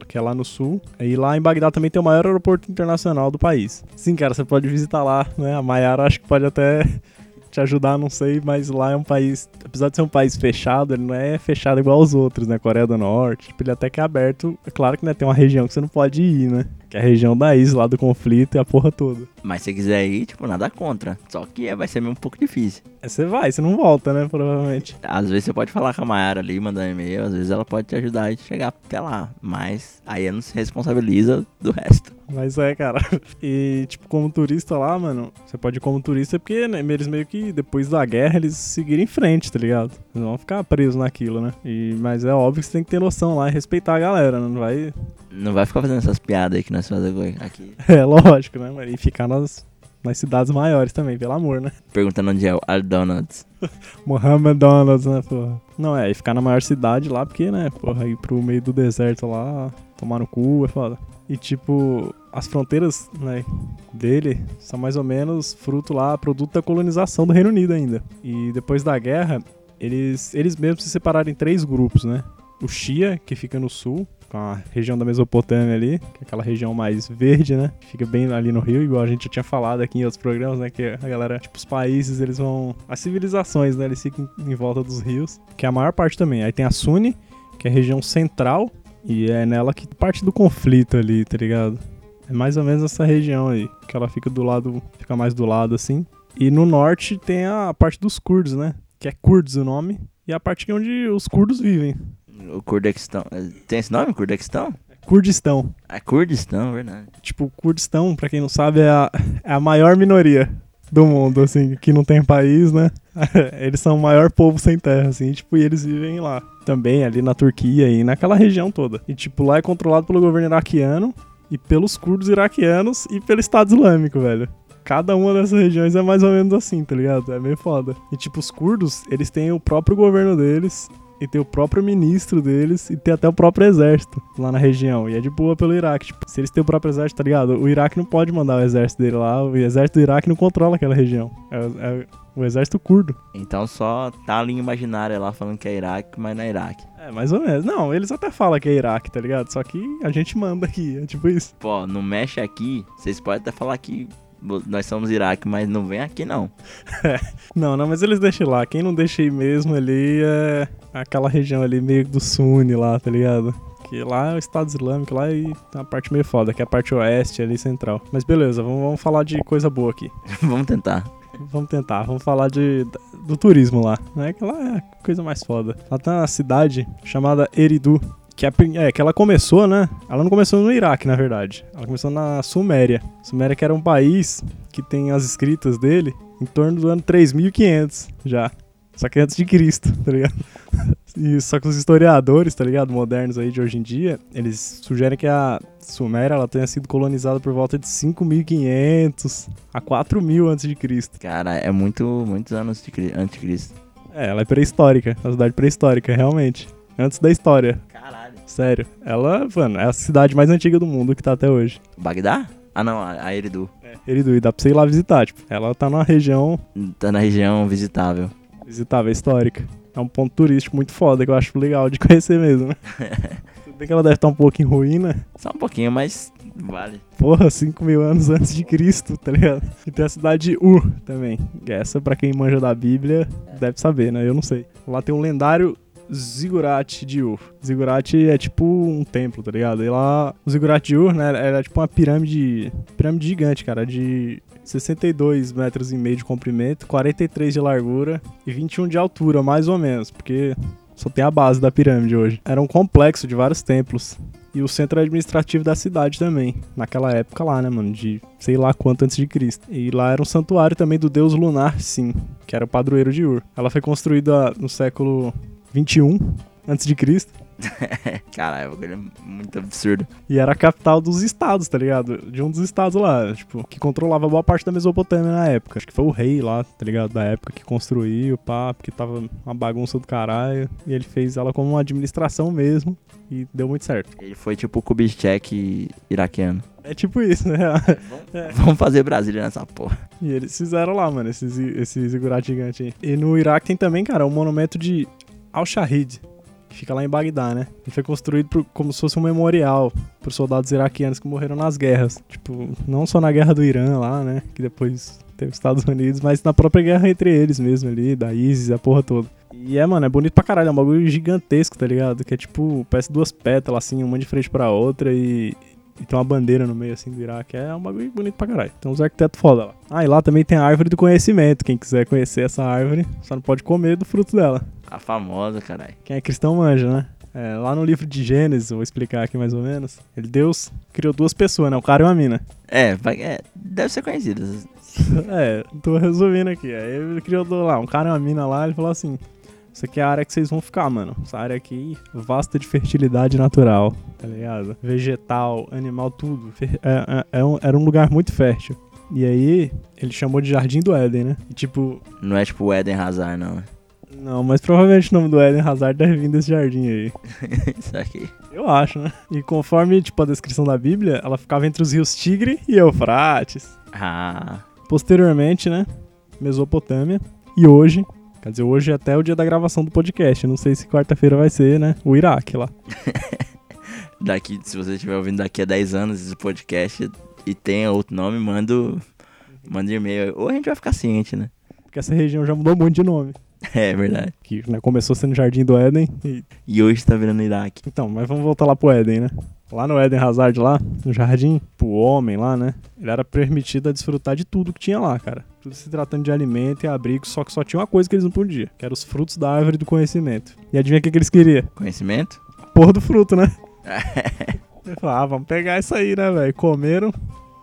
que é lá no sul. E lá em Bagdá também tem o maior aeroporto internacional do país. Sim, cara, você pode visitar lá, né? A Maiara acho que pode até te ajudar, não sei, mas lá é um país, apesar de ser um país fechado, ele não é fechado igual aos outros, né? Coreia do Norte, tipo, ele até que é aberto. É claro que né, tem uma região que você não pode ir, né? Que é a região da isla, lá do conflito e a porra toda. Mas se quiser ir, tipo, nada contra. Só que é, vai ser meio um pouco difícil. Aí você vai, você não volta, né? Provavelmente. Às vezes você pode falar com a Mayara ali, mandar um e-mail, às vezes ela pode te ajudar a chegar até lá. Mas aí ela não se responsabiliza do resto. Mas é, cara. E, tipo, como turista lá, mano, você pode ir como turista porque né, eles meio que, depois da guerra, eles seguirem em frente, tá ligado? Não vão ficar presos naquilo, né? E, mas é óbvio que você tem que ter noção lá e respeitar a galera, né? Não vai. Não vai ficar fazendo essas piadas aí que nós fazemos aqui. É lógico, né? E ficar nas, nas cidades maiores também, pelo amor, né? Perguntando onde é o Ardonald's. Mohammed Donalds, né, porra? Não, é, e ficar na maior cidade lá, porque, né, porra, ir pro meio do deserto lá, tomar no cu, é foda. E, tipo, as fronteiras, né, dele são mais ou menos fruto lá, produto da colonização do Reino Unido ainda. E depois da guerra, eles, eles mesmos se separaram em três grupos, né? O Shia, que fica no sul, com a região da Mesopotâmia ali, que é aquela região mais verde, né? Fica bem ali no rio, igual a gente já tinha falado aqui em outros programas, né? Que a galera, tipo, os países, eles vão. As civilizações, né? Eles ficam em volta dos rios, que é a maior parte também. Aí tem a Sunni, que é a região central E é nela que parte do conflito ali, tá ligado? É mais ou menos essa região aí, que ela fica do lado, fica mais do lado assim. E no norte tem a parte dos curdos, né? Que é Kurds o nome, e a parte que é onde os curdos vivem. O Kurdistão. Tem esse nome, Kurdistão? Kurdistão. É Kurdistão, verdade. Tipo, Kurdistão, pra quem não sabe, é a, é a maior minoria do mundo, assim, que não tem país, né? eles são o maior povo sem terra, assim, tipo, e eles vivem lá. Também ali na Turquia e naquela região toda. E, tipo, lá é controlado pelo governo iraquiano e pelos curdos iraquianos e pelo Estado Islâmico, velho. Cada uma dessas regiões é mais ou menos assim, tá ligado? É meio foda. E, tipo, os curdos, eles têm o próprio governo deles e tem o próprio ministro deles e tem até o próprio exército lá na região. E é de boa pelo Iraque. Tipo, se eles têm o próprio exército, tá ligado? O Iraque não pode mandar o exército dele lá. O exército do Iraque não controla aquela região. É, é o exército curdo. Então só tá ali imaginária lá falando que é Iraque, mas não é Iraque. É, mais ou menos. Não, eles até falam que é Iraque, tá ligado? Só que a gente manda aqui. É tipo isso. Pô, não mexe aqui. Vocês podem até falar que nós somos Iraque, mas não vem aqui não. não, não, mas eles deixam lá. Quem não deixa aí mesmo ali é aquela região ali meio do Sunni lá, tá ligado? Que lá é o Estado Islâmico, lá e tem uma parte meio foda, que é a parte oeste ali central. Mas beleza, vamos, vamos falar de coisa boa aqui. vamos tentar. Vamos tentar, vamos falar de, do turismo lá, né? Que lá é a coisa mais foda. Lá tem uma cidade chamada Eridu, que, é, é, que ela começou, né? Ela não começou no Iraque, na verdade. Ela começou na Suméria. Suméria que era um país que tem as escritas dele em torno do ano 3500 já. Só que antes de Cristo, tá ligado? E, só que os historiadores, tá ligado? Modernos aí de hoje em dia, eles sugerem que a Suméria ela tenha sido colonizada por volta de 5.500 a 4.000 antes de Cristo. Cara, é muito, muitos anos de, antes de Cristo. É, ela é pré-histórica, a cidade pré-histórica, realmente. Antes da história. Caralho. Sério. Ela, mano, é a cidade mais antiga do mundo que tá até hoje. Bagdá? Ah, não, a Eridu. É, Eridu, e dá pra você ir lá visitar, tipo. Ela tá numa região... Tá na região visitável. Visitável, histórica. É um ponto turístico muito foda que eu acho legal de conhecer mesmo, né? Bem que ela deve estar um pouco em ruína. Só um pouquinho, mas vale. Porra, 5 mil anos antes de Cristo, tá ligado? E tem a cidade de Ur também. Essa, pra quem manja da Bíblia, deve saber, né? Eu não sei. Lá tem um lendário Ziggurat de Ur. Ziggurat é tipo um templo, tá ligado? E lá, o Ziggurat de Ur, né, era tipo uma pirâmide, pirâmide gigante, cara, de 62 metros e meio de comprimento, 43 de largura e 21 de altura, mais ou menos, porque só tem a base da pirâmide hoje. Era um complexo de vários templos. E o centro administrativo da cidade também, naquela época lá, né, mano, de sei lá quanto antes de Cristo. E lá era um santuário também do deus lunar, sim, que era o padroeiro de Ur. Ela foi construída no século 21 antes de Cristo. Caralho, é muito absurdo. E era a capital dos estados, tá ligado? De um dos estados lá, tipo, que controlava boa parte da Mesopotâmia na época. Acho que foi o rei lá, tá ligado? Da época que construiu, pá, porque tava uma bagunça do caralho. E ele fez ela como uma administração mesmo. E deu muito certo. Ele foi tipo o Kubitschek iraquiano. É tipo isso, né? É. Vamos fazer Brasília nessa porra. E eles fizeram lá, mano, esses, esses zigurates gigantes aí. E no Iraque tem também, cara, um monumento de Al-Shahid, que fica lá em Bagdá, né? Ele foi construído por, como se fosse um memorial para soldados iraquianos que morreram nas guerras. Tipo, não só na guerra do Irã lá, né? Que depois teve os Estados Unidos, mas na própria guerra entre eles mesmo ali, da ISIS, a porra toda. E é, mano, é bonito pra caralho, é um bagulho gigantesco, tá ligado? Que é tipo, parece duas pétalas assim, uma de frente pra outra e, e tem uma bandeira no meio assim do Iraque. É um bagulho bonito pra caralho. Tem uns arquitetos foda lá. Ah, e lá também tem a árvore do conhecimento. Quem quiser conhecer essa árvore, só não pode comer do fruto dela. A famosa, caralho. Quem é cristão manja, né? É, lá no livro de Gênesis, vou explicar aqui mais ou menos. Ele, Deus criou duas pessoas, né? O cara e uma mina. É, é deve ser conhecido. é, tô resumindo aqui. Aí ele criou lá um cara e uma mina lá, ele falou assim: Isso aqui é a área que vocês vão ficar, mano. Essa área aqui, vasta de fertilidade natural, tá ligado? Vegetal, animal, tudo. É, é, é um, era um lugar muito fértil. E aí, ele chamou de Jardim do Éden, né? E tipo. Não é tipo o Éden Hazard, não. Não, mas provavelmente o nome do Eden Hazard deve vir desse jardim aí. Isso aqui. Eu acho, né? E conforme, tipo, a descrição da Bíblia, ela ficava entre os rios Tigre e Eufrates. Ah. Posteriormente, né? Mesopotâmia. E hoje, quer dizer, hoje é até o dia da gravação do podcast. Não sei se quarta-feira vai ser, né? O Iraque lá. daqui, se você estiver ouvindo daqui a 10 anos esse podcast e tem outro nome, manda, manda e-mail. Ou a gente vai ficar ciente, né? Porque essa região já mudou muito de nome. É verdade. Que né, começou sendo Jardim do Éden. e- E hoje tá virando Iraque. Então, mas vamos voltar lá pro Éden, né? Lá no Éden Hazard, lá, no jardim, pro homem lá, né? Ele era permitido a desfrutar de tudo que tinha lá, cara. Tudo se tratando de alimento e abrigo, só que só tinha uma coisa que eles não podiam, que eram os frutos da árvore do conhecimento. E adivinha o que, que eles queriam? Conhecimento? Porra do fruto, né? Ele falou, ah, vamos pegar isso aí, né, velho? Comeram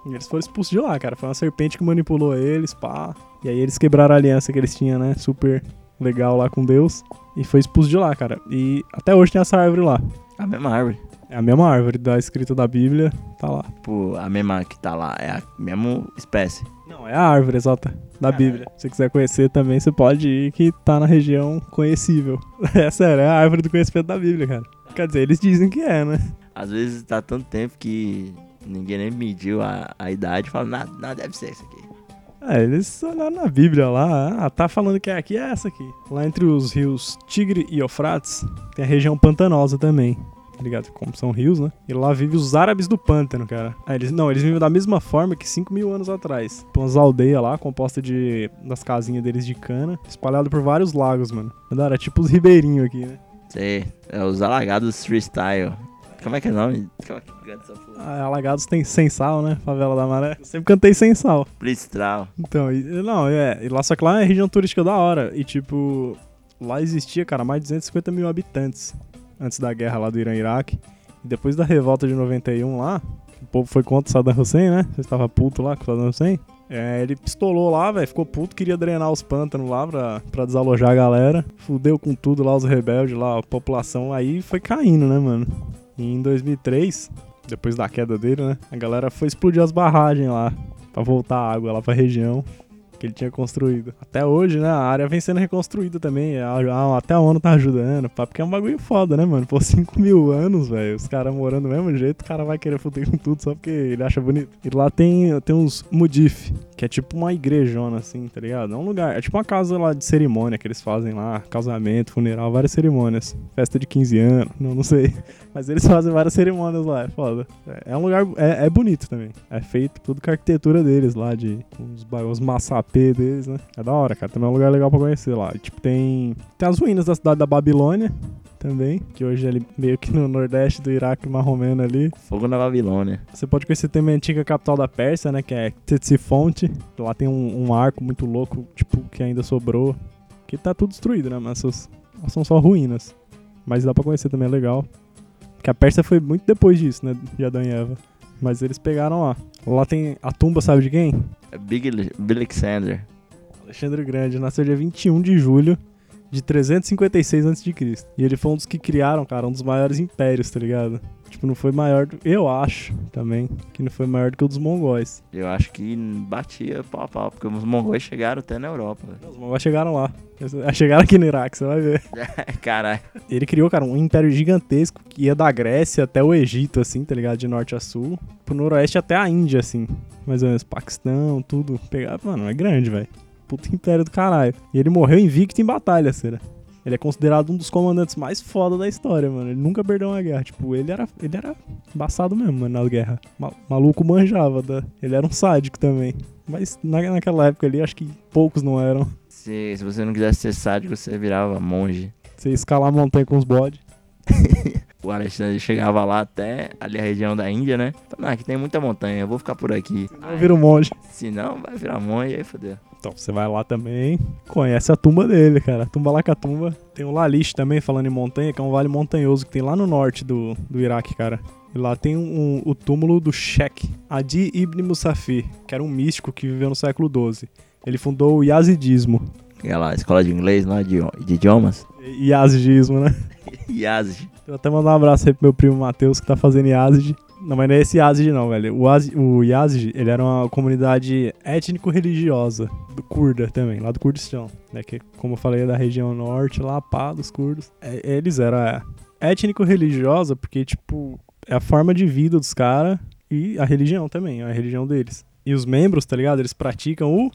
e eles foram expulsos de lá, cara. Foi uma serpente que manipulou eles, pá. E aí eles quebraram a aliança que eles tinham, né? Super legal lá com Deus. E foi expulso de lá, cara. E até hoje tem essa árvore lá. A mesma árvore. É a mesma árvore da escrita da Bíblia, tá lá. Tipo, a mesma que tá lá. É a mesma espécie. Não, é a árvore exata da Bíblia. Se você quiser conhecer também, você pode ir que tá na região conhecível. É sério, é a árvore do conhecimento da Bíblia, cara. Quer dizer, eles dizem que é, né? Às vezes tá tanto tempo que ninguém nem mediu a, a idade e fala, nada, nada deve ser isso aqui. É, eles olharam na Bíblia lá, ah, tá falando que é aqui, é essa aqui. Lá entre os rios Tigre e Eufrates, tem a região pantanosa também. Tá ligado? Como são rios, né? E lá vivem os árabes do pântano, cara. Ah, eles, não, eles vivem da mesma forma que 5 mil anos atrás. Tem umas aldeias lá, composta de das casinhas deles de cana, espalhado por vários lagos, mano. Era tipo os ribeirinhos aqui, né? Sei, é os alagados freestyle. Como é que é o nome? É porra? Ah, Alagados tem sem sal, né? Favela da Maré. Eu sempre cantei sem sal. Freestyle. Então, e- não, é. E lá, só que lá é região turística da hora. E tipo, lá existia, cara, mais de 250 mil habitantes antes da guerra lá do Irã e Iraque. E depois da revolta de 91 lá, o povo foi contra o Saddam Hussein, né? Você estava puto lá com o Saddam Hussein. É, ele pistolou lá, velho, ficou puto, queria drenar os pântanos lá pra, pra desalojar a galera. Fudeu com tudo lá, os rebeldes lá, a população. Aí foi caindo, né, mano? E em 2003, depois da queda dele, né? A galera foi explodir as barragens lá pra voltar a água lá pra região que ele tinha construído. Até hoje, né, a área vem sendo reconstruída também. Até a ONU tá ajudando, porque é um bagulho foda, né, mano? Por 5 mil anos, velho, os caras morando do mesmo jeito, o cara vai querer fuder com tudo só porque ele acha bonito. E lá tem, tem uns mudif, que é tipo uma igrejona, assim, tá ligado? É um lugar, é tipo uma casa lá de cerimônia que eles fazem lá, casamento, funeral, várias cerimônias. Festa de 15 anos, não, não sei. Mas eles fazem várias cerimônias lá, é foda. É, é um lugar, é, é bonito também. É feito tudo com a arquitetura deles lá, de ba- os massapê deles, né? É da hora, cara. Também é um lugar legal pra conhecer lá. E, tipo, tem, tem as ruínas da cidade da Babilônia também, que hoje é ali meio que no nordeste do Iraque marromeno ali. Fogo na Babilônia. Você pode conhecer também a antiga capital da Pérsia, né? Que é Ctesifonte. Lá tem um, um arco muito louco, tipo, que ainda sobrou. Que tá tudo destruído, né? Mas essas- são só ruínas. Mas dá pra conhecer também, é legal. Que a Pérsia foi muito depois disso, né? De Adão e Eva. Mas eles pegaram lá. Lá tem a tumba, sabe de quem? É Big Alexander. Alexandre Grande. Nasceu dia 21 de julho de 356 a.C. E ele foi um dos que criaram, cara, um dos maiores impérios, tá ligado? Tipo, não foi maior, do, eu acho também, que não foi maior do que o dos mongóis. Eu acho que batia pau a pau, porque os mongóis chegaram até na Europa. velho. Os mongóis chegaram lá. Chegaram aqui no Iraque, você vai ver. Caralho. Ele criou, cara, um império gigantesco que ia da Grécia até o Egito, assim, tá ligado? De norte a sul. Pro noroeste até a Índia, assim. Mais ou menos, Paquistão, tudo. Pegar, mano, é grande, velho. Puta império do caralho. E ele morreu invicto em batalha, será? Ele é considerado um dos comandantes mais foda da história, mano. Ele nunca perdeu uma guerra. Tipo, ele era, ele era embaçado mesmo, mano, na guerra. Ma- maluco manjava, da... ele era um sádico também. Mas na, naquela época ali, acho que poucos não eram. Se, se você não quisesse ser sádico, você virava monge. Você ia escalar a montanha com os bodes. O Alexandre chegava lá até ali a região da Índia, né? Falei, não, aqui tem muita montanha, eu vou ficar por aqui. Não vira um monge. Se não, vai virar monge, aí fodeu. Então você vai lá também, conhece a tumba dele, cara. A tumba lá com a tumba. Tem o Lalish também, falando em montanha, que é um vale montanhoso que tem lá no norte do, do Iraque, cara. E lá tem um, o túmulo do Sheikh Adi ibn Musafir, que era um místico que viveu no século XII. Ele fundou o Yazidismo. Aquela escola de inglês lá de, de idiomas. Yazidismo, né? Yazid. Eu até mandar um abraço aí pro meu primo Matheus, que tá fazendo Yazid. Não, mas não é esse Yazid não, velho. O, Az- o Yazid, ele era uma comunidade étnico-religiosa, do Kurda também, lá do Kurdistão. Né, que, como eu falei, é da região norte, lá, pá, dos curdos. É, eles eram é, étnico-religiosa porque, tipo, é a forma de vida dos caras e a religião também, é a religião deles. E os membros, tá ligado? Eles praticam o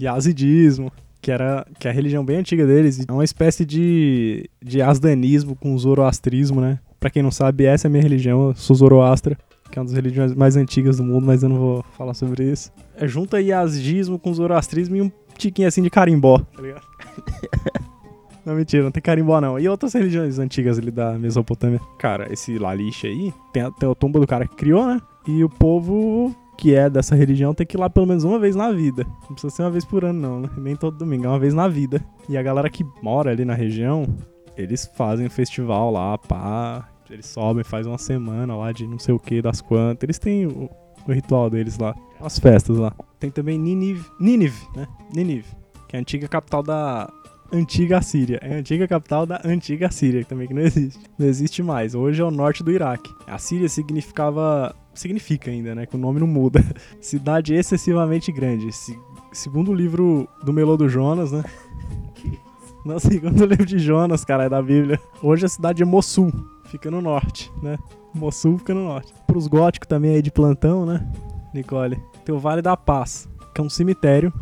Yazidismo, que era que é a religião bem antiga deles, é uma espécie de de asdanismo com zoroastrismo, né? Pra quem não sabe, essa é a minha religião, eu sou zoroastra, que é uma das religiões mais antigas do mundo, mas eu não vou falar sobre isso. É junta yazidismo com zoroastrismo e um tiquinho assim de carimbó, tá ligado? Não, mentira, não tem carimbó não. E outras religiões antigas ali da Mesopotâmia? Cara, esse Lalixe aí, tem a, tem a tumba do cara que criou, né? E o povo que é dessa religião tem que ir lá pelo menos uma vez na vida. Não precisa ser uma vez por ano, não, né? Nem todo domingo, é uma vez na vida. E a galera que mora ali na região, eles fazem um festival lá, pá. Eles sobem, faz uma semana lá de não sei o que, das quantas. Eles têm o, o ritual deles lá. As festas lá. Tem também Nínive, Nínive, né? Nínive, que é a antiga capital da antiga Assíria. É a antiga capital da antiga Assíria, que também que não existe. Não existe mais. Hoje é o norte do Iraque. A Síria significava significa ainda, né? Que o nome não muda. Cidade excessivamente grande. Se, segundo o livro do Melô do Jonas, né? Não, segundo o livro de Jonas, cara, é da Bíblia. Hoje a cidade é Mossul, fica no norte, né? Mossul fica no norte. Pros góticos também aí de plantão, né? Nicole. Tem o Vale da Paz, que é um cemitério.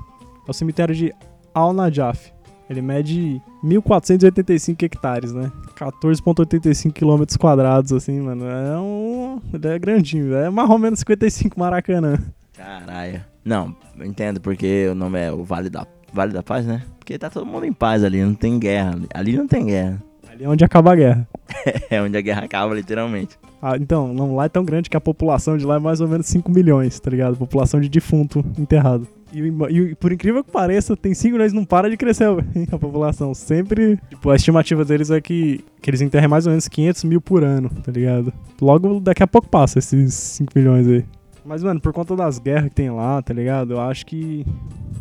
É o cemitério de Al-Najaf. Ele mede 1.485 hectares, né? 14,85 quilômetros quadrados, assim, mano. É um. Ele é grandinho, é mais ou menos 55 Maracanã. Caralho. Não, entendo porque o nome é o Vale da, vale da Paz, né? Porque tá todo mundo em paz ali, não tem guerra. Ali não tem guerra. Ali é onde acaba a guerra. É onde a guerra acaba, literalmente. Ah, então, não, lá é tão grande que a população de lá é mais ou menos 5 milhões, tá ligado? População de defunto enterrado. E, e, por incrível que pareça, tem 5 milhões não para de crescer a população. Sempre, tipo, a estimativa deles é que, que eles enterrem mais ou menos 500 mil por ano, tá ligado? Logo daqui a pouco passa esses 5 milhões aí. Mas, mano, por conta das guerras que tem lá, tá ligado? Eu acho que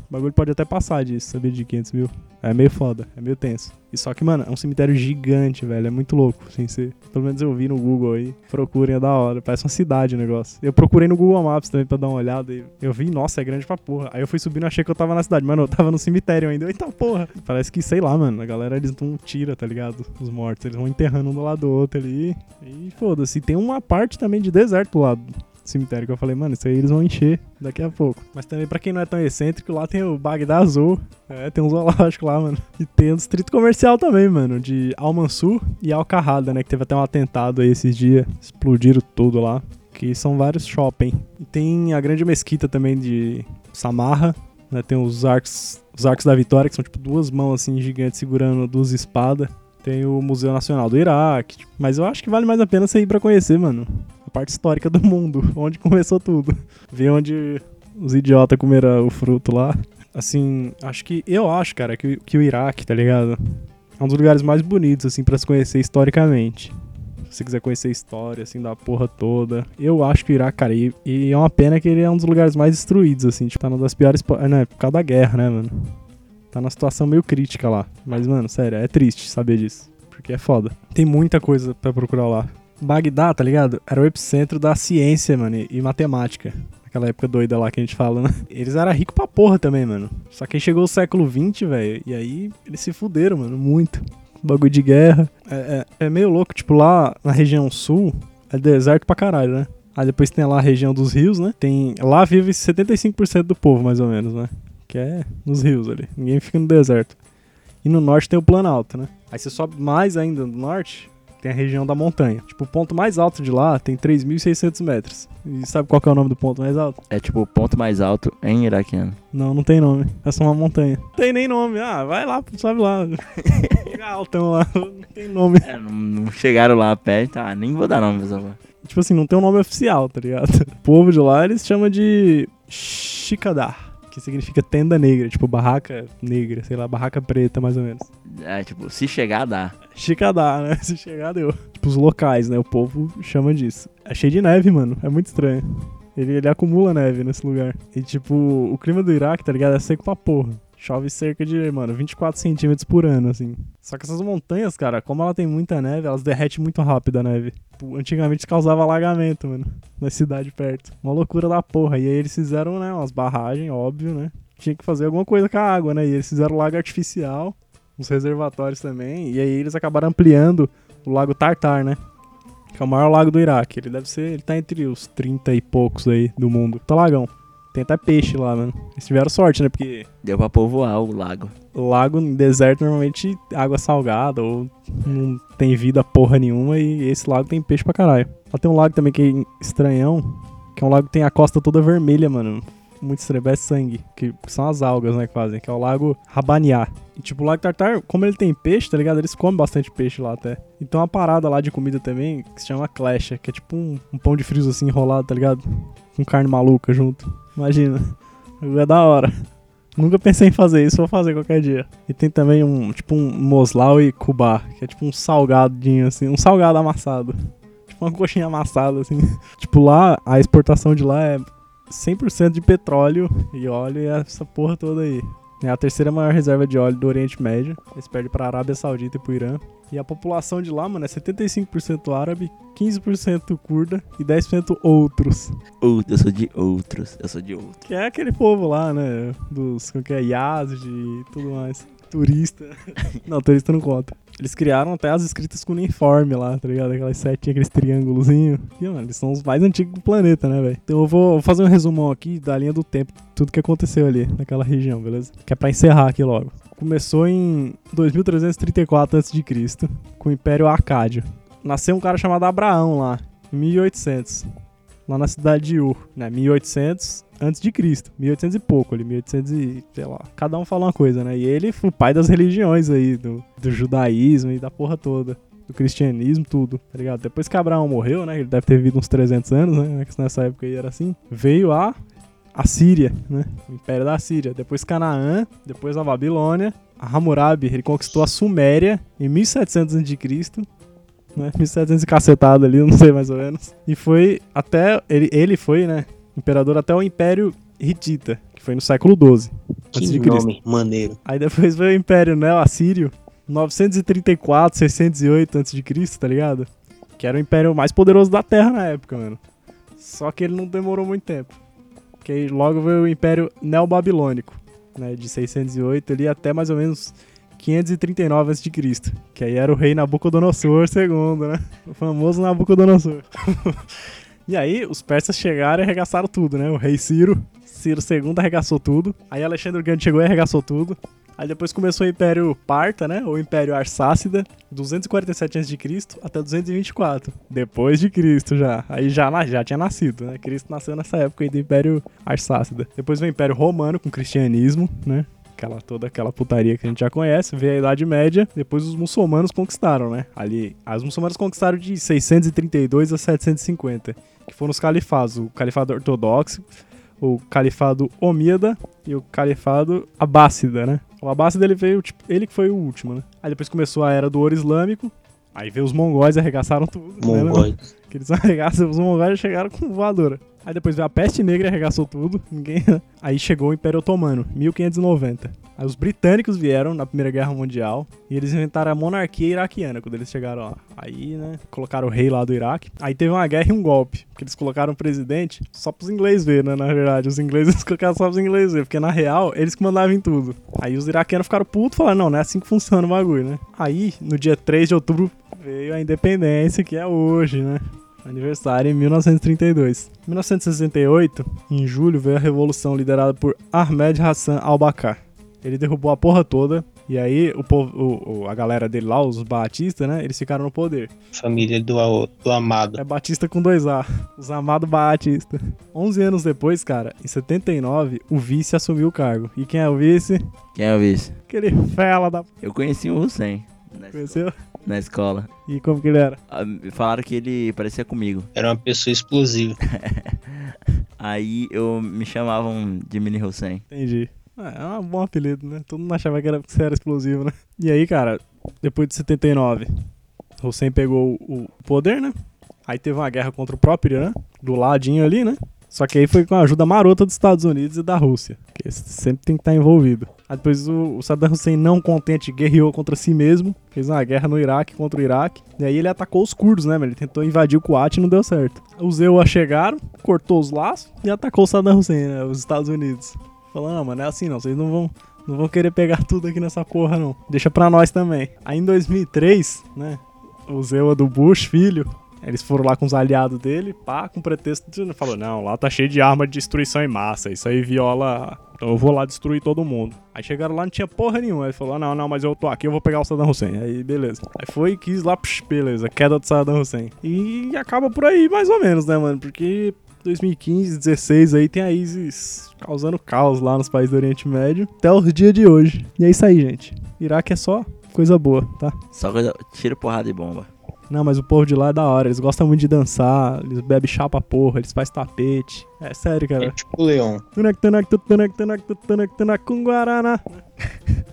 o bagulho pode até passar disso, saber de 500 mil. É meio foda, é meio tenso. E só que, mano, é um cemitério gigante, velho. É muito louco, sem ser. Pelo menos eu vi no Google aí. Procurem, é da hora. Parece uma cidade o negócio. Eu procurei no Google Maps também pra dar uma olhada. E eu vi, nossa, é grande pra porra. Aí eu fui subindo e achei que eu tava na cidade. Mano, eu tava no cemitério ainda. Eita porra. Parece que, sei lá, mano. A galera, eles não tira, tá ligado? Os mortos. Eles vão enterrando um do lado do outro ali. E foda-se. Tem uma parte também de deserto do lado cemitério que eu falei, mano, isso aí eles vão encher daqui a pouco. Mas também, pra quem não é tão excêntrico, lá tem o Bagdá Azul. É, tem um zoológico lá, mano. E tem um distrito comercial também, mano, de Al-Mansur e Al-Carrada, né? Que teve até um atentado aí esses dias. Explodiram tudo lá. Que são vários shopping. E tem a grande mesquita também de Samarra. Né, tem os arcos, os arcos da vitória, que são tipo duas mãos assim gigantes segurando duas espadas. Tem o Museu Nacional do Iraque. Mas eu acho que vale mais a pena você ir pra conhecer, mano parte histórica do mundo, onde começou tudo. Ver onde os idiotas comeram o fruto lá. Assim, acho que. Eu acho, cara, que, que o Iraque, tá ligado? É um dos lugares mais bonitos, assim, para se conhecer historicamente. Se você quiser conhecer a história, assim, da porra toda. Eu acho que o Iraque, cara, e, e é uma pena que ele é um dos lugares mais destruídos, assim, tipo, tá numa das piores. Né, por causa da guerra, né, mano? Tá numa situação meio crítica lá. Mas, mano, sério, é triste saber disso. Porque é foda. Tem muita coisa para procurar lá. Bagdá, tá ligado? Era o epicentro da ciência, mano, e matemática. Aquela época doida lá que a gente fala, né? Eles eram ricos pra porra também, mano. Só que aí chegou o século XX, velho, e aí eles se fuderam, mano, muito. Bagulho de guerra. É, é, é, meio louco, tipo, lá na região sul é deserto pra caralho, né? Aí depois tem lá a região dos rios, né? Tem. Lá vive 75% do povo, mais ou menos, né? Que é nos rios ali. Ninguém fica no deserto. E no norte tem o Planalto, né? Aí você sobe mais ainda no norte, tem a região da montanha. Tipo, o ponto mais alto de lá tem 3.600 metros. E sabe qual é o nome do ponto mais alto? É tipo o ponto mais alto em iraquiano. Não, não tem nome. É só uma montanha. Não tem nem nome. Ah, vai lá, sobe lá. Fica altão lá. Não tem nome. É, não, não chegaram lá perto. Ah, nem vou dar nome, pessoal. Tipo assim, não tem um nome oficial, tá ligado? O povo de lá, eles chamam de Chicadar que significa tenda negra, tipo barraca negra, sei lá, barraca preta, mais ou menos. É, tipo, se chegar, dá. Chica dá, né? Se chegar, deu. Tipo, os locais, né? O povo chama disso. É cheio de neve, mano. É muito estranho. Ele, ele acumula neve nesse lugar. E, tipo, o clima do Iraque, tá ligado? É seco pra porra. Chove cerca de, mano, 24 centímetros por ano, assim. Só que essas montanhas, cara, como ela tem muita neve, elas derretem muito rápido a neve. Tipo, antigamente causava alagamento, mano, na cidade perto. Uma loucura da porra. E aí eles fizeram, né, umas barragens, óbvio, né? Tinha que fazer alguma coisa com a água, né? E eles fizeram lago artificial, uns reservatórios também. E aí eles acabaram ampliando o lago Tartar, né? Que é o maior lago do Iraque. Ele deve ser. Ele tá entre os 30 e poucos aí do mundo. Tá lagão. Tem até peixe lá, mano. Eles tiveram sorte, né? Porque. Deu pra povoar o lago. Lago deserto, normalmente água salgada ou não tem vida porra nenhuma. E esse lago tem peixe pra caralho. Lá tem um lago também que é estranhão. Que é um lago que tem a costa toda vermelha, mano. Muito estranho, é sangue, que são as algas, né, que fazem, que é o lago Rabaniá. E tipo, o lago Tartar, como ele tem peixe, tá ligado? Eles comem bastante peixe lá até. Então uma parada lá de comida também, que se chama clecha, que é tipo um, um pão de frios assim enrolado, tá ligado? Com carne maluca junto. Imagina. É da hora. Nunca pensei em fazer isso, vou fazer qualquer dia. E tem também um, tipo um moslau e cubá, que é tipo um salgadinho assim, um salgado amassado. Tipo uma coxinha amassada assim. tipo lá, a exportação de lá é 100% de petróleo e óleo e essa porra toda aí. É a terceira maior reserva de óleo do Oriente Médio. Eles perdem pra Arábia Saudita e pro Irã. E a população de lá, mano, é 75% árabe, 15% curda e 10% outros. Outro, eu sou de outros. Eu sou de outro. Que é aquele povo lá, né? Dos, como que é, Yazid e tudo mais. Turista. não, turista não conta. Eles criaram até as escritas com uniforme lá, tá ligado? Aquelas setinhas, aqueles triângulozinhos. E, mano, eles são os mais antigos do planeta, né, velho? Então eu vou fazer um resumão aqui da linha do tempo, tudo que aconteceu ali, naquela região, beleza? Que é pra encerrar aqui logo. Começou em 2334 a.C., com o Império Acádio. Nasceu um cara chamado Abraão lá, em 1800 lá na cidade de Ur, né? 1800 antes de Cristo, 1800 e pouco ali, 1800 e, sei lá. Cada um fala uma coisa, né? E ele foi o pai das religiões aí, do, do judaísmo e da porra toda. Do cristianismo, tudo, tá ligado? Depois que Abraão morreu, né? Ele deve ter vivido uns 300 anos, né? Nessa época aí era assim. Veio a a Síria, né? O Império da Síria. Depois Canaã, depois a Babilônia. A Hammurabi, ele conquistou a Suméria em 1700 a.C né? 1700 e cacetado ali, não sei mais ou menos. E foi até. Ele, ele foi, né? Imperador até o Império Hitita, que foi no século XII. Que nome maneiro. Aí depois veio o Império Neo-Assírio, 934, 608 a.C., tá ligado? Que era o império mais poderoso da Terra na época, mano. Só que ele não demorou muito tempo. Porque aí logo veio o Império Neobabilônico, né? De 608 ali até mais ou menos 539 a.C., que aí era o rei Nabucodonosor II, né? O famoso Nabucodonosor. e aí os persas chegaram e arregaçaram tudo, né? O rei Ciro, Ciro II arregaçou tudo. Aí Alexandre o Grande chegou e arregaçou tudo. Aí depois começou o Império Parta, né? Ou Império Arsácida, 247 a.C. até 224. Depois de Cristo já. Aí já, já tinha nascido, né? Cristo nasceu nessa época aí do Império Arsácida. Depois veio o Império Romano com o cristianismo, né? Aquela, toda aquela putaria que a gente já conhece. Veio a Idade Média. Depois os muçulmanos conquistaram, né? Ali, os muçulmanos conquistaram de 632 a 750. Que foram os califados. O califado ortodoxo, o califado omíada e o califado abássida, né? O abássida ele veio, tipo, ele que foi o último, né? Aí depois começou a era do ouro islâmico. Aí veio os mongóis e arregaçaram tudo. né? Mongóis. Que eles arregaçam, os mongóis chegaram com voadora. Aí depois veio a peste negra e arregaçou tudo. Ninguém. Aí chegou o Império Otomano, 1590. Aí os britânicos vieram na Primeira Guerra Mundial e eles inventaram a monarquia iraquiana quando eles chegaram lá. Aí, né, colocaram o rei lá do Iraque. Aí teve uma guerra e um golpe, que eles colocaram o presidente só pros ingleses ver, né, na verdade. Os ingleses colocaram só pros ingleses ver, porque na real, eles que mandavam em tudo. Aí os iraquianos ficaram putos e falaram, não, não é assim que funciona o bagulho, né. Aí, no dia 3 de outubro, veio a independência, que é hoje, né. Aniversário em 1932. Em 1968, em julho, veio a revolução liderada por Ahmed Hassan al-Bakr. Ele derrubou a porra toda. E aí, o povo, o- a galera dele lá, os Batistas, né? Eles ficaram no poder. Família do, do amado. É Batista com dois A. Os amados Batista. 11 anos depois, cara, em 79, o vice assumiu o cargo. E quem é o vice? Quem é o vice? Aquele fela da... Eu conheci o Hussein Conheceu? Na escola. E como que ele era? Ah, me Falaram que ele parecia comigo. Era uma pessoa explosiva. Aí eu me chamavam de Mini Hussein. Entendi. Ah, É um bom apelido, né? Todo mundo achava que era, que você era explosivo, né? E aí, cara, depois de 79, Hussein pegou o poder, né? Aí teve uma guerra contra o próprio Irã, do ladinho ali, né? Só que aí foi com a ajuda marota dos Estados Unidos e da Rússia, que sempre tem que estar envolvido. Aí depois o, o Saddam Hussein, não contente, guerreou contra si mesmo, fez uma guerra no Iraque contra o Iraque. E aí ele atacou os curdos, né? Ele tentou invadir o Kuwait e não deu certo. Os EUA chegaram, cortou os laços e atacou o Saddam Hussein, né? Os Estados Unidos. Falando, não, mano, é assim não, vocês não vão, não vão querer pegar tudo aqui nessa porra, não. Deixa pra nós também. Aí em 2003, né, o Zewa do Bush, filho, eles foram lá com os aliados dele, pá, com pretexto de... Falou, não, lá tá cheio de arma de destruição em massa, isso aí viola... Então eu vou lá destruir todo mundo. Aí chegaram lá, não tinha porra nenhuma. Aí falou, não, não, mas eu tô aqui, eu vou pegar o Saddam Hussein. Aí, beleza. Aí foi e quis lá, psh, beleza, queda do Saddam Hussein. E acaba por aí, mais ou menos, né, mano? Porque 2015, 16 aí tem a ISIS causando caos lá nos países do Oriente Médio até os dias de hoje. E é isso aí, gente. Iraque é só coisa boa, tá? Só coisa. Tiro, porrada e bomba. Não, mas o povo de lá é da hora. Eles gostam muito de dançar, eles bebem chá pra porra, eles fazem tapete. É sério, É cara. tipo o Leão. Com Guaraná.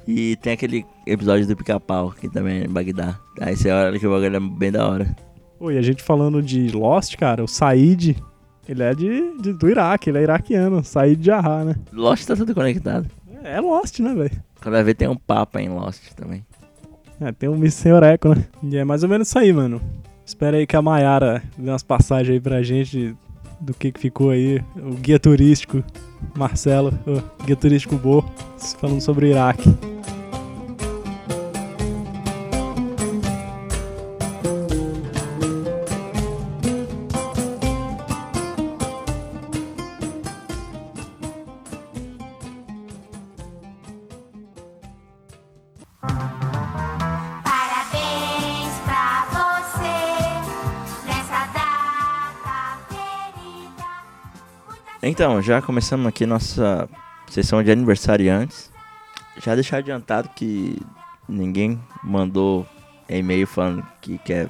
E tem aquele episódio do pica-pau, que também é em Bagdá. Aí você olha que o bagulho é bem da hora. Oi, a gente falando de Lost, cara, o Said, ele é de, de- do Iraque, ele é iraquiano. Said Jarrah, né? Lost tá tudo conectado. É Lost, né, velho? Vai ver tem um papa em Lost também. É, tem um Miss Senhor Eco, né? E é mais ou menos isso aí, mano. Espera aí que a Mayara dê umas passagens aí pra gente do que, que ficou aí. O guia turístico, Marcelo, o guia turístico Bo, falando sobre o Iraque. Então, já começamos aqui nossa sessão de aniversariantes. Já deixar adiantado que ninguém mandou e-mail falando que quer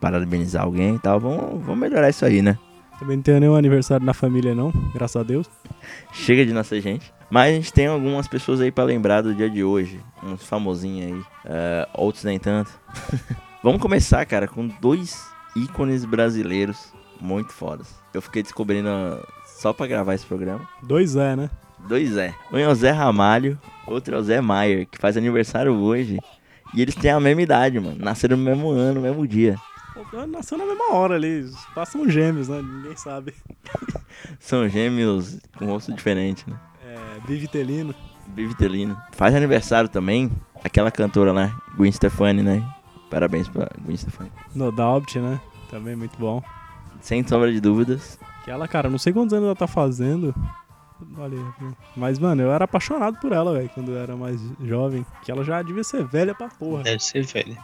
parabenizar alguém e tal. Vamos, vamos melhorar isso aí, né? Também não tem nenhum aniversário na família, não, graças a Deus. Chega de nossa gente. Mas a gente tem algumas pessoas aí pra lembrar do dia de hoje. Uns famosinhos aí. é, outros nem tanto. Vamos começar, cara, com dois ícones brasileiros muito fodas. Eu fiquei descobrindo só pra gravar esse programa. Dois é, né? Dois é. Um é o Zé Ramalho, outro é o Zé Maier, que faz aniversário hoje. E eles têm a mesma idade, mano. Nasceram no mesmo ano, no mesmo dia. Nasceu na mesma hora ali. Passam gêmeos, né? Ninguém sabe. São gêmeos com rosto diferente, né? É, Bivitelino. Bivitelino. Faz aniversário também aquela cantora lá, Gwen Stefani, né? Parabéns pra Gwen Stefani. No Doubt, né? Também muito bom. Sem sombra de dúvidas. Que ela, cara, não sei quantos anos ela tá fazendo. Olha, aí. mas, mano, eu era apaixonado por ela, velho, quando eu era mais jovem. Que ela já devia ser velha pra porra Deve ser velho.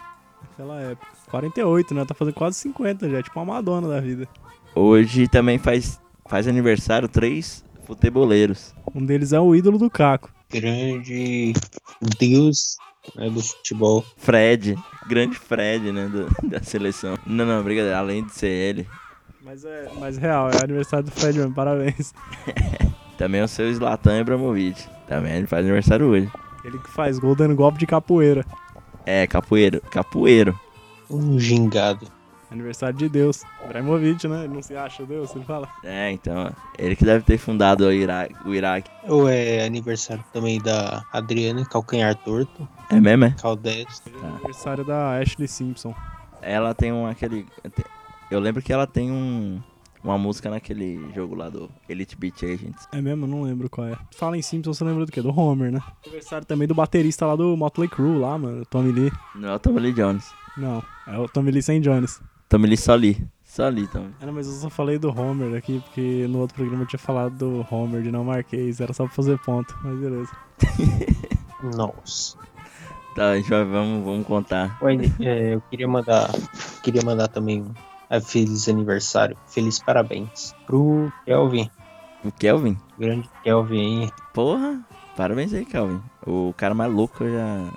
naquela época. 48, né? Ela tá fazendo quase 50 já, tipo uma Madonna da vida. Hoje também faz, faz aniversário três futeboleiros. Um deles é o ídolo do Caco. Grande deus né, do futebol. Fred, grande Fred, né? do- da seleção. Não, não, brincadeira. Além de ser ele, Mas é mas real, é aniversário do Fred mesmo, parabéns. também é o seu Zlatan Ibrahimovic. Também ele faz aniversário hoje. Ele que faz gol dando golpe de capoeira. É, capoeiro. Capoeiro. Um gingado. Aniversário de Deus. Ibrahimovic, né? Ele não se acha Deus, ele fala. É, então, ele que deve ter fundado o Iraque. O Iraque. Ou é aniversário também da Adriana, calcanhar torto. É mesmo, é? Caldeste. Ele é aniversário da Ashley Simpson. Ela tem um aquele. Eu lembro que ela tem um. Uma música naquele jogo lá do Elite Beat Agents. É mesmo? Não lembro qual é. Fala em Simpson, você lembra do quê? Do Homer, né? Aniversário também do baterista lá do Motley Crue, lá, mano. Tommy Lee. Não é o Tommy Lee Jones. Não, é o Tommy Lee sem Jones. Tommy Lee só Lee. Só Lee, Tommy. Ah, não, mas eu só falei do Homer aqui, porque no outro programa eu tinha falado do Homer de não Marquês. Era só pra fazer ponto, mas beleza. Nossa. Tá, vai, vamos, vamos contar. Ué, é, eu queria mandar. Queria mandar também um é, feliz aniversário. Feliz parabéns pro Kelvin. O Kelvin? Grande Kelvin aí. Porra, parabéns aí, Kelvin. O cara mais louco que eu já,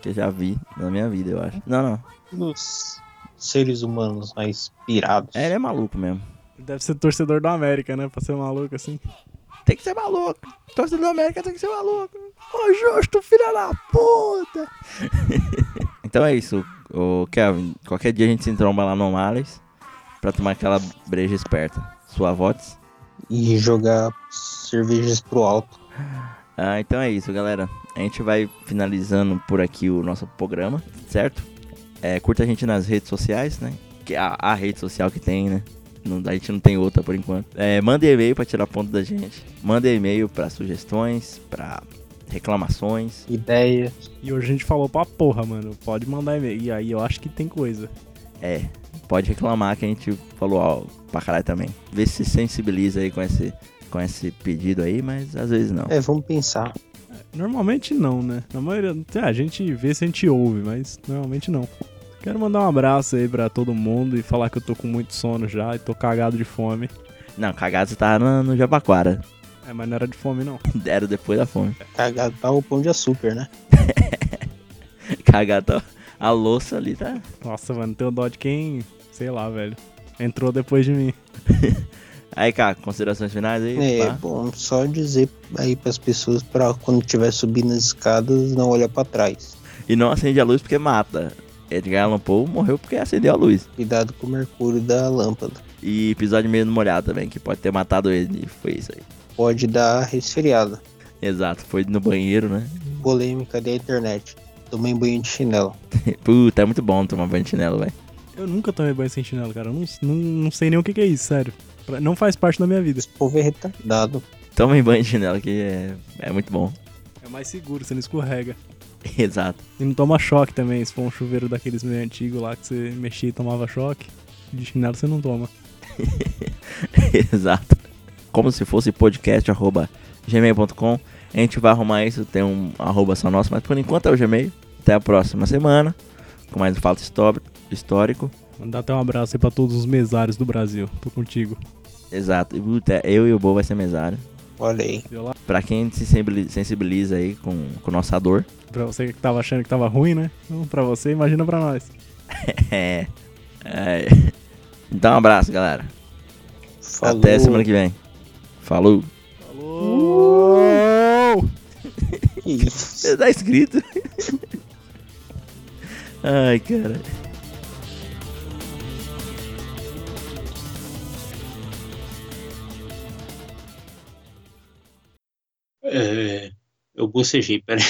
que eu já vi na minha vida, eu acho. Não, não. Um dos seres humanos mais pirados. É, ele é maluco mesmo. Ele deve ser torcedor do América, né? Pra ser maluco assim. Tem que ser maluco. Torcedor da América tem que ser maluco. Ô, justo, filha da puta. então é isso, o Kelvin. Qualquer dia a gente se tromba lá no Males pra tomar aquela breja esperta. Sua voz? E jogar cervejas pro alto. Ah, então é isso, galera. A gente vai finalizando por aqui o nosso programa, certo? É, curta a gente nas redes sociais, né? Que é a, a rede social que tem, né? Não, a gente não tem outra por enquanto. É, manda e-mail pra tirar ponto da gente. Manda e-mail pra sugestões, pra reclamações. Ideias. E hoje a gente falou pra porra, mano. Pode mandar e-mail. E aí eu acho que tem coisa. É, pode reclamar que a gente falou ó, pra caralho também. Vê se sensibiliza aí com esse, com esse pedido aí, mas às vezes não. É, vamos pensar. Normalmente não, né? Na maioria. é, A gente vê se a gente ouve, mas normalmente não. Quero mandar um abraço aí pra todo mundo e falar que eu tô com muito sono já e tô cagado de fome. Não, cagado você tava no, no Jabaquara. É, mas não era de fome, não. Era depois da fome. Cagado tá o pão de açúcar, né? Cagado, tá- a louça ali tá. Nossa, mano, tenho dó de quem, sei lá, velho. Entrou depois de mim. Aí, cara, considerações finais aí? É pá? bom só dizer aí pras pessoas pra quando estiver subindo as escadas não olhar pra trás. E não acende a luz porque mata. Edgar Allan Poe morreu porque acendeu a luz. Cuidado com o mercúrio da lâmpada. E episódio meio no molhado também, que pode ter matado ele. E foi isso aí. Pode dar resfriado. Exato, foi no banheiro, né? Polêmica da internet. Tomei banho de chinelo. Puta, é muito bom tomar banho de chinelo, velho. Eu nunca tomei banho sem chinelo, cara. Eu não, não, não sei nem o que, que é isso, sério. Pra- Não faz parte da minha vida. Esse povo é retardado. Tomem banho de chinelo que é, é muito bom. É mais seguro, você não escorrega. Exato. E não toma choque também, se for um chuveiro daqueles meio antigos lá que você mexia e tomava choque. De chinelo você não toma. Exato. Como se fosse podcast arroba gmail.com. A gente vai arrumar isso, tem um arroba só nosso, mas por enquanto é o Gmail. Até a próxima semana, com mais um fato histó- histórico. Mandar até um abraço aí pra todos os mesários do Brasil. Tô contigo. Exato. Eu e o Bo vai ser mesário. Olha aí. Pra quem se sensibiliza, aí com, com nossa dor. Pra você que tava achando que tava ruim, né? Então, pra você, imagina pra nós. É. É. Então um abraço, galera. Falou. Até semana que vem. Falou. Falou! Que isso? Você tá escrito? Ai, cara. É, eu bocejei, peraí.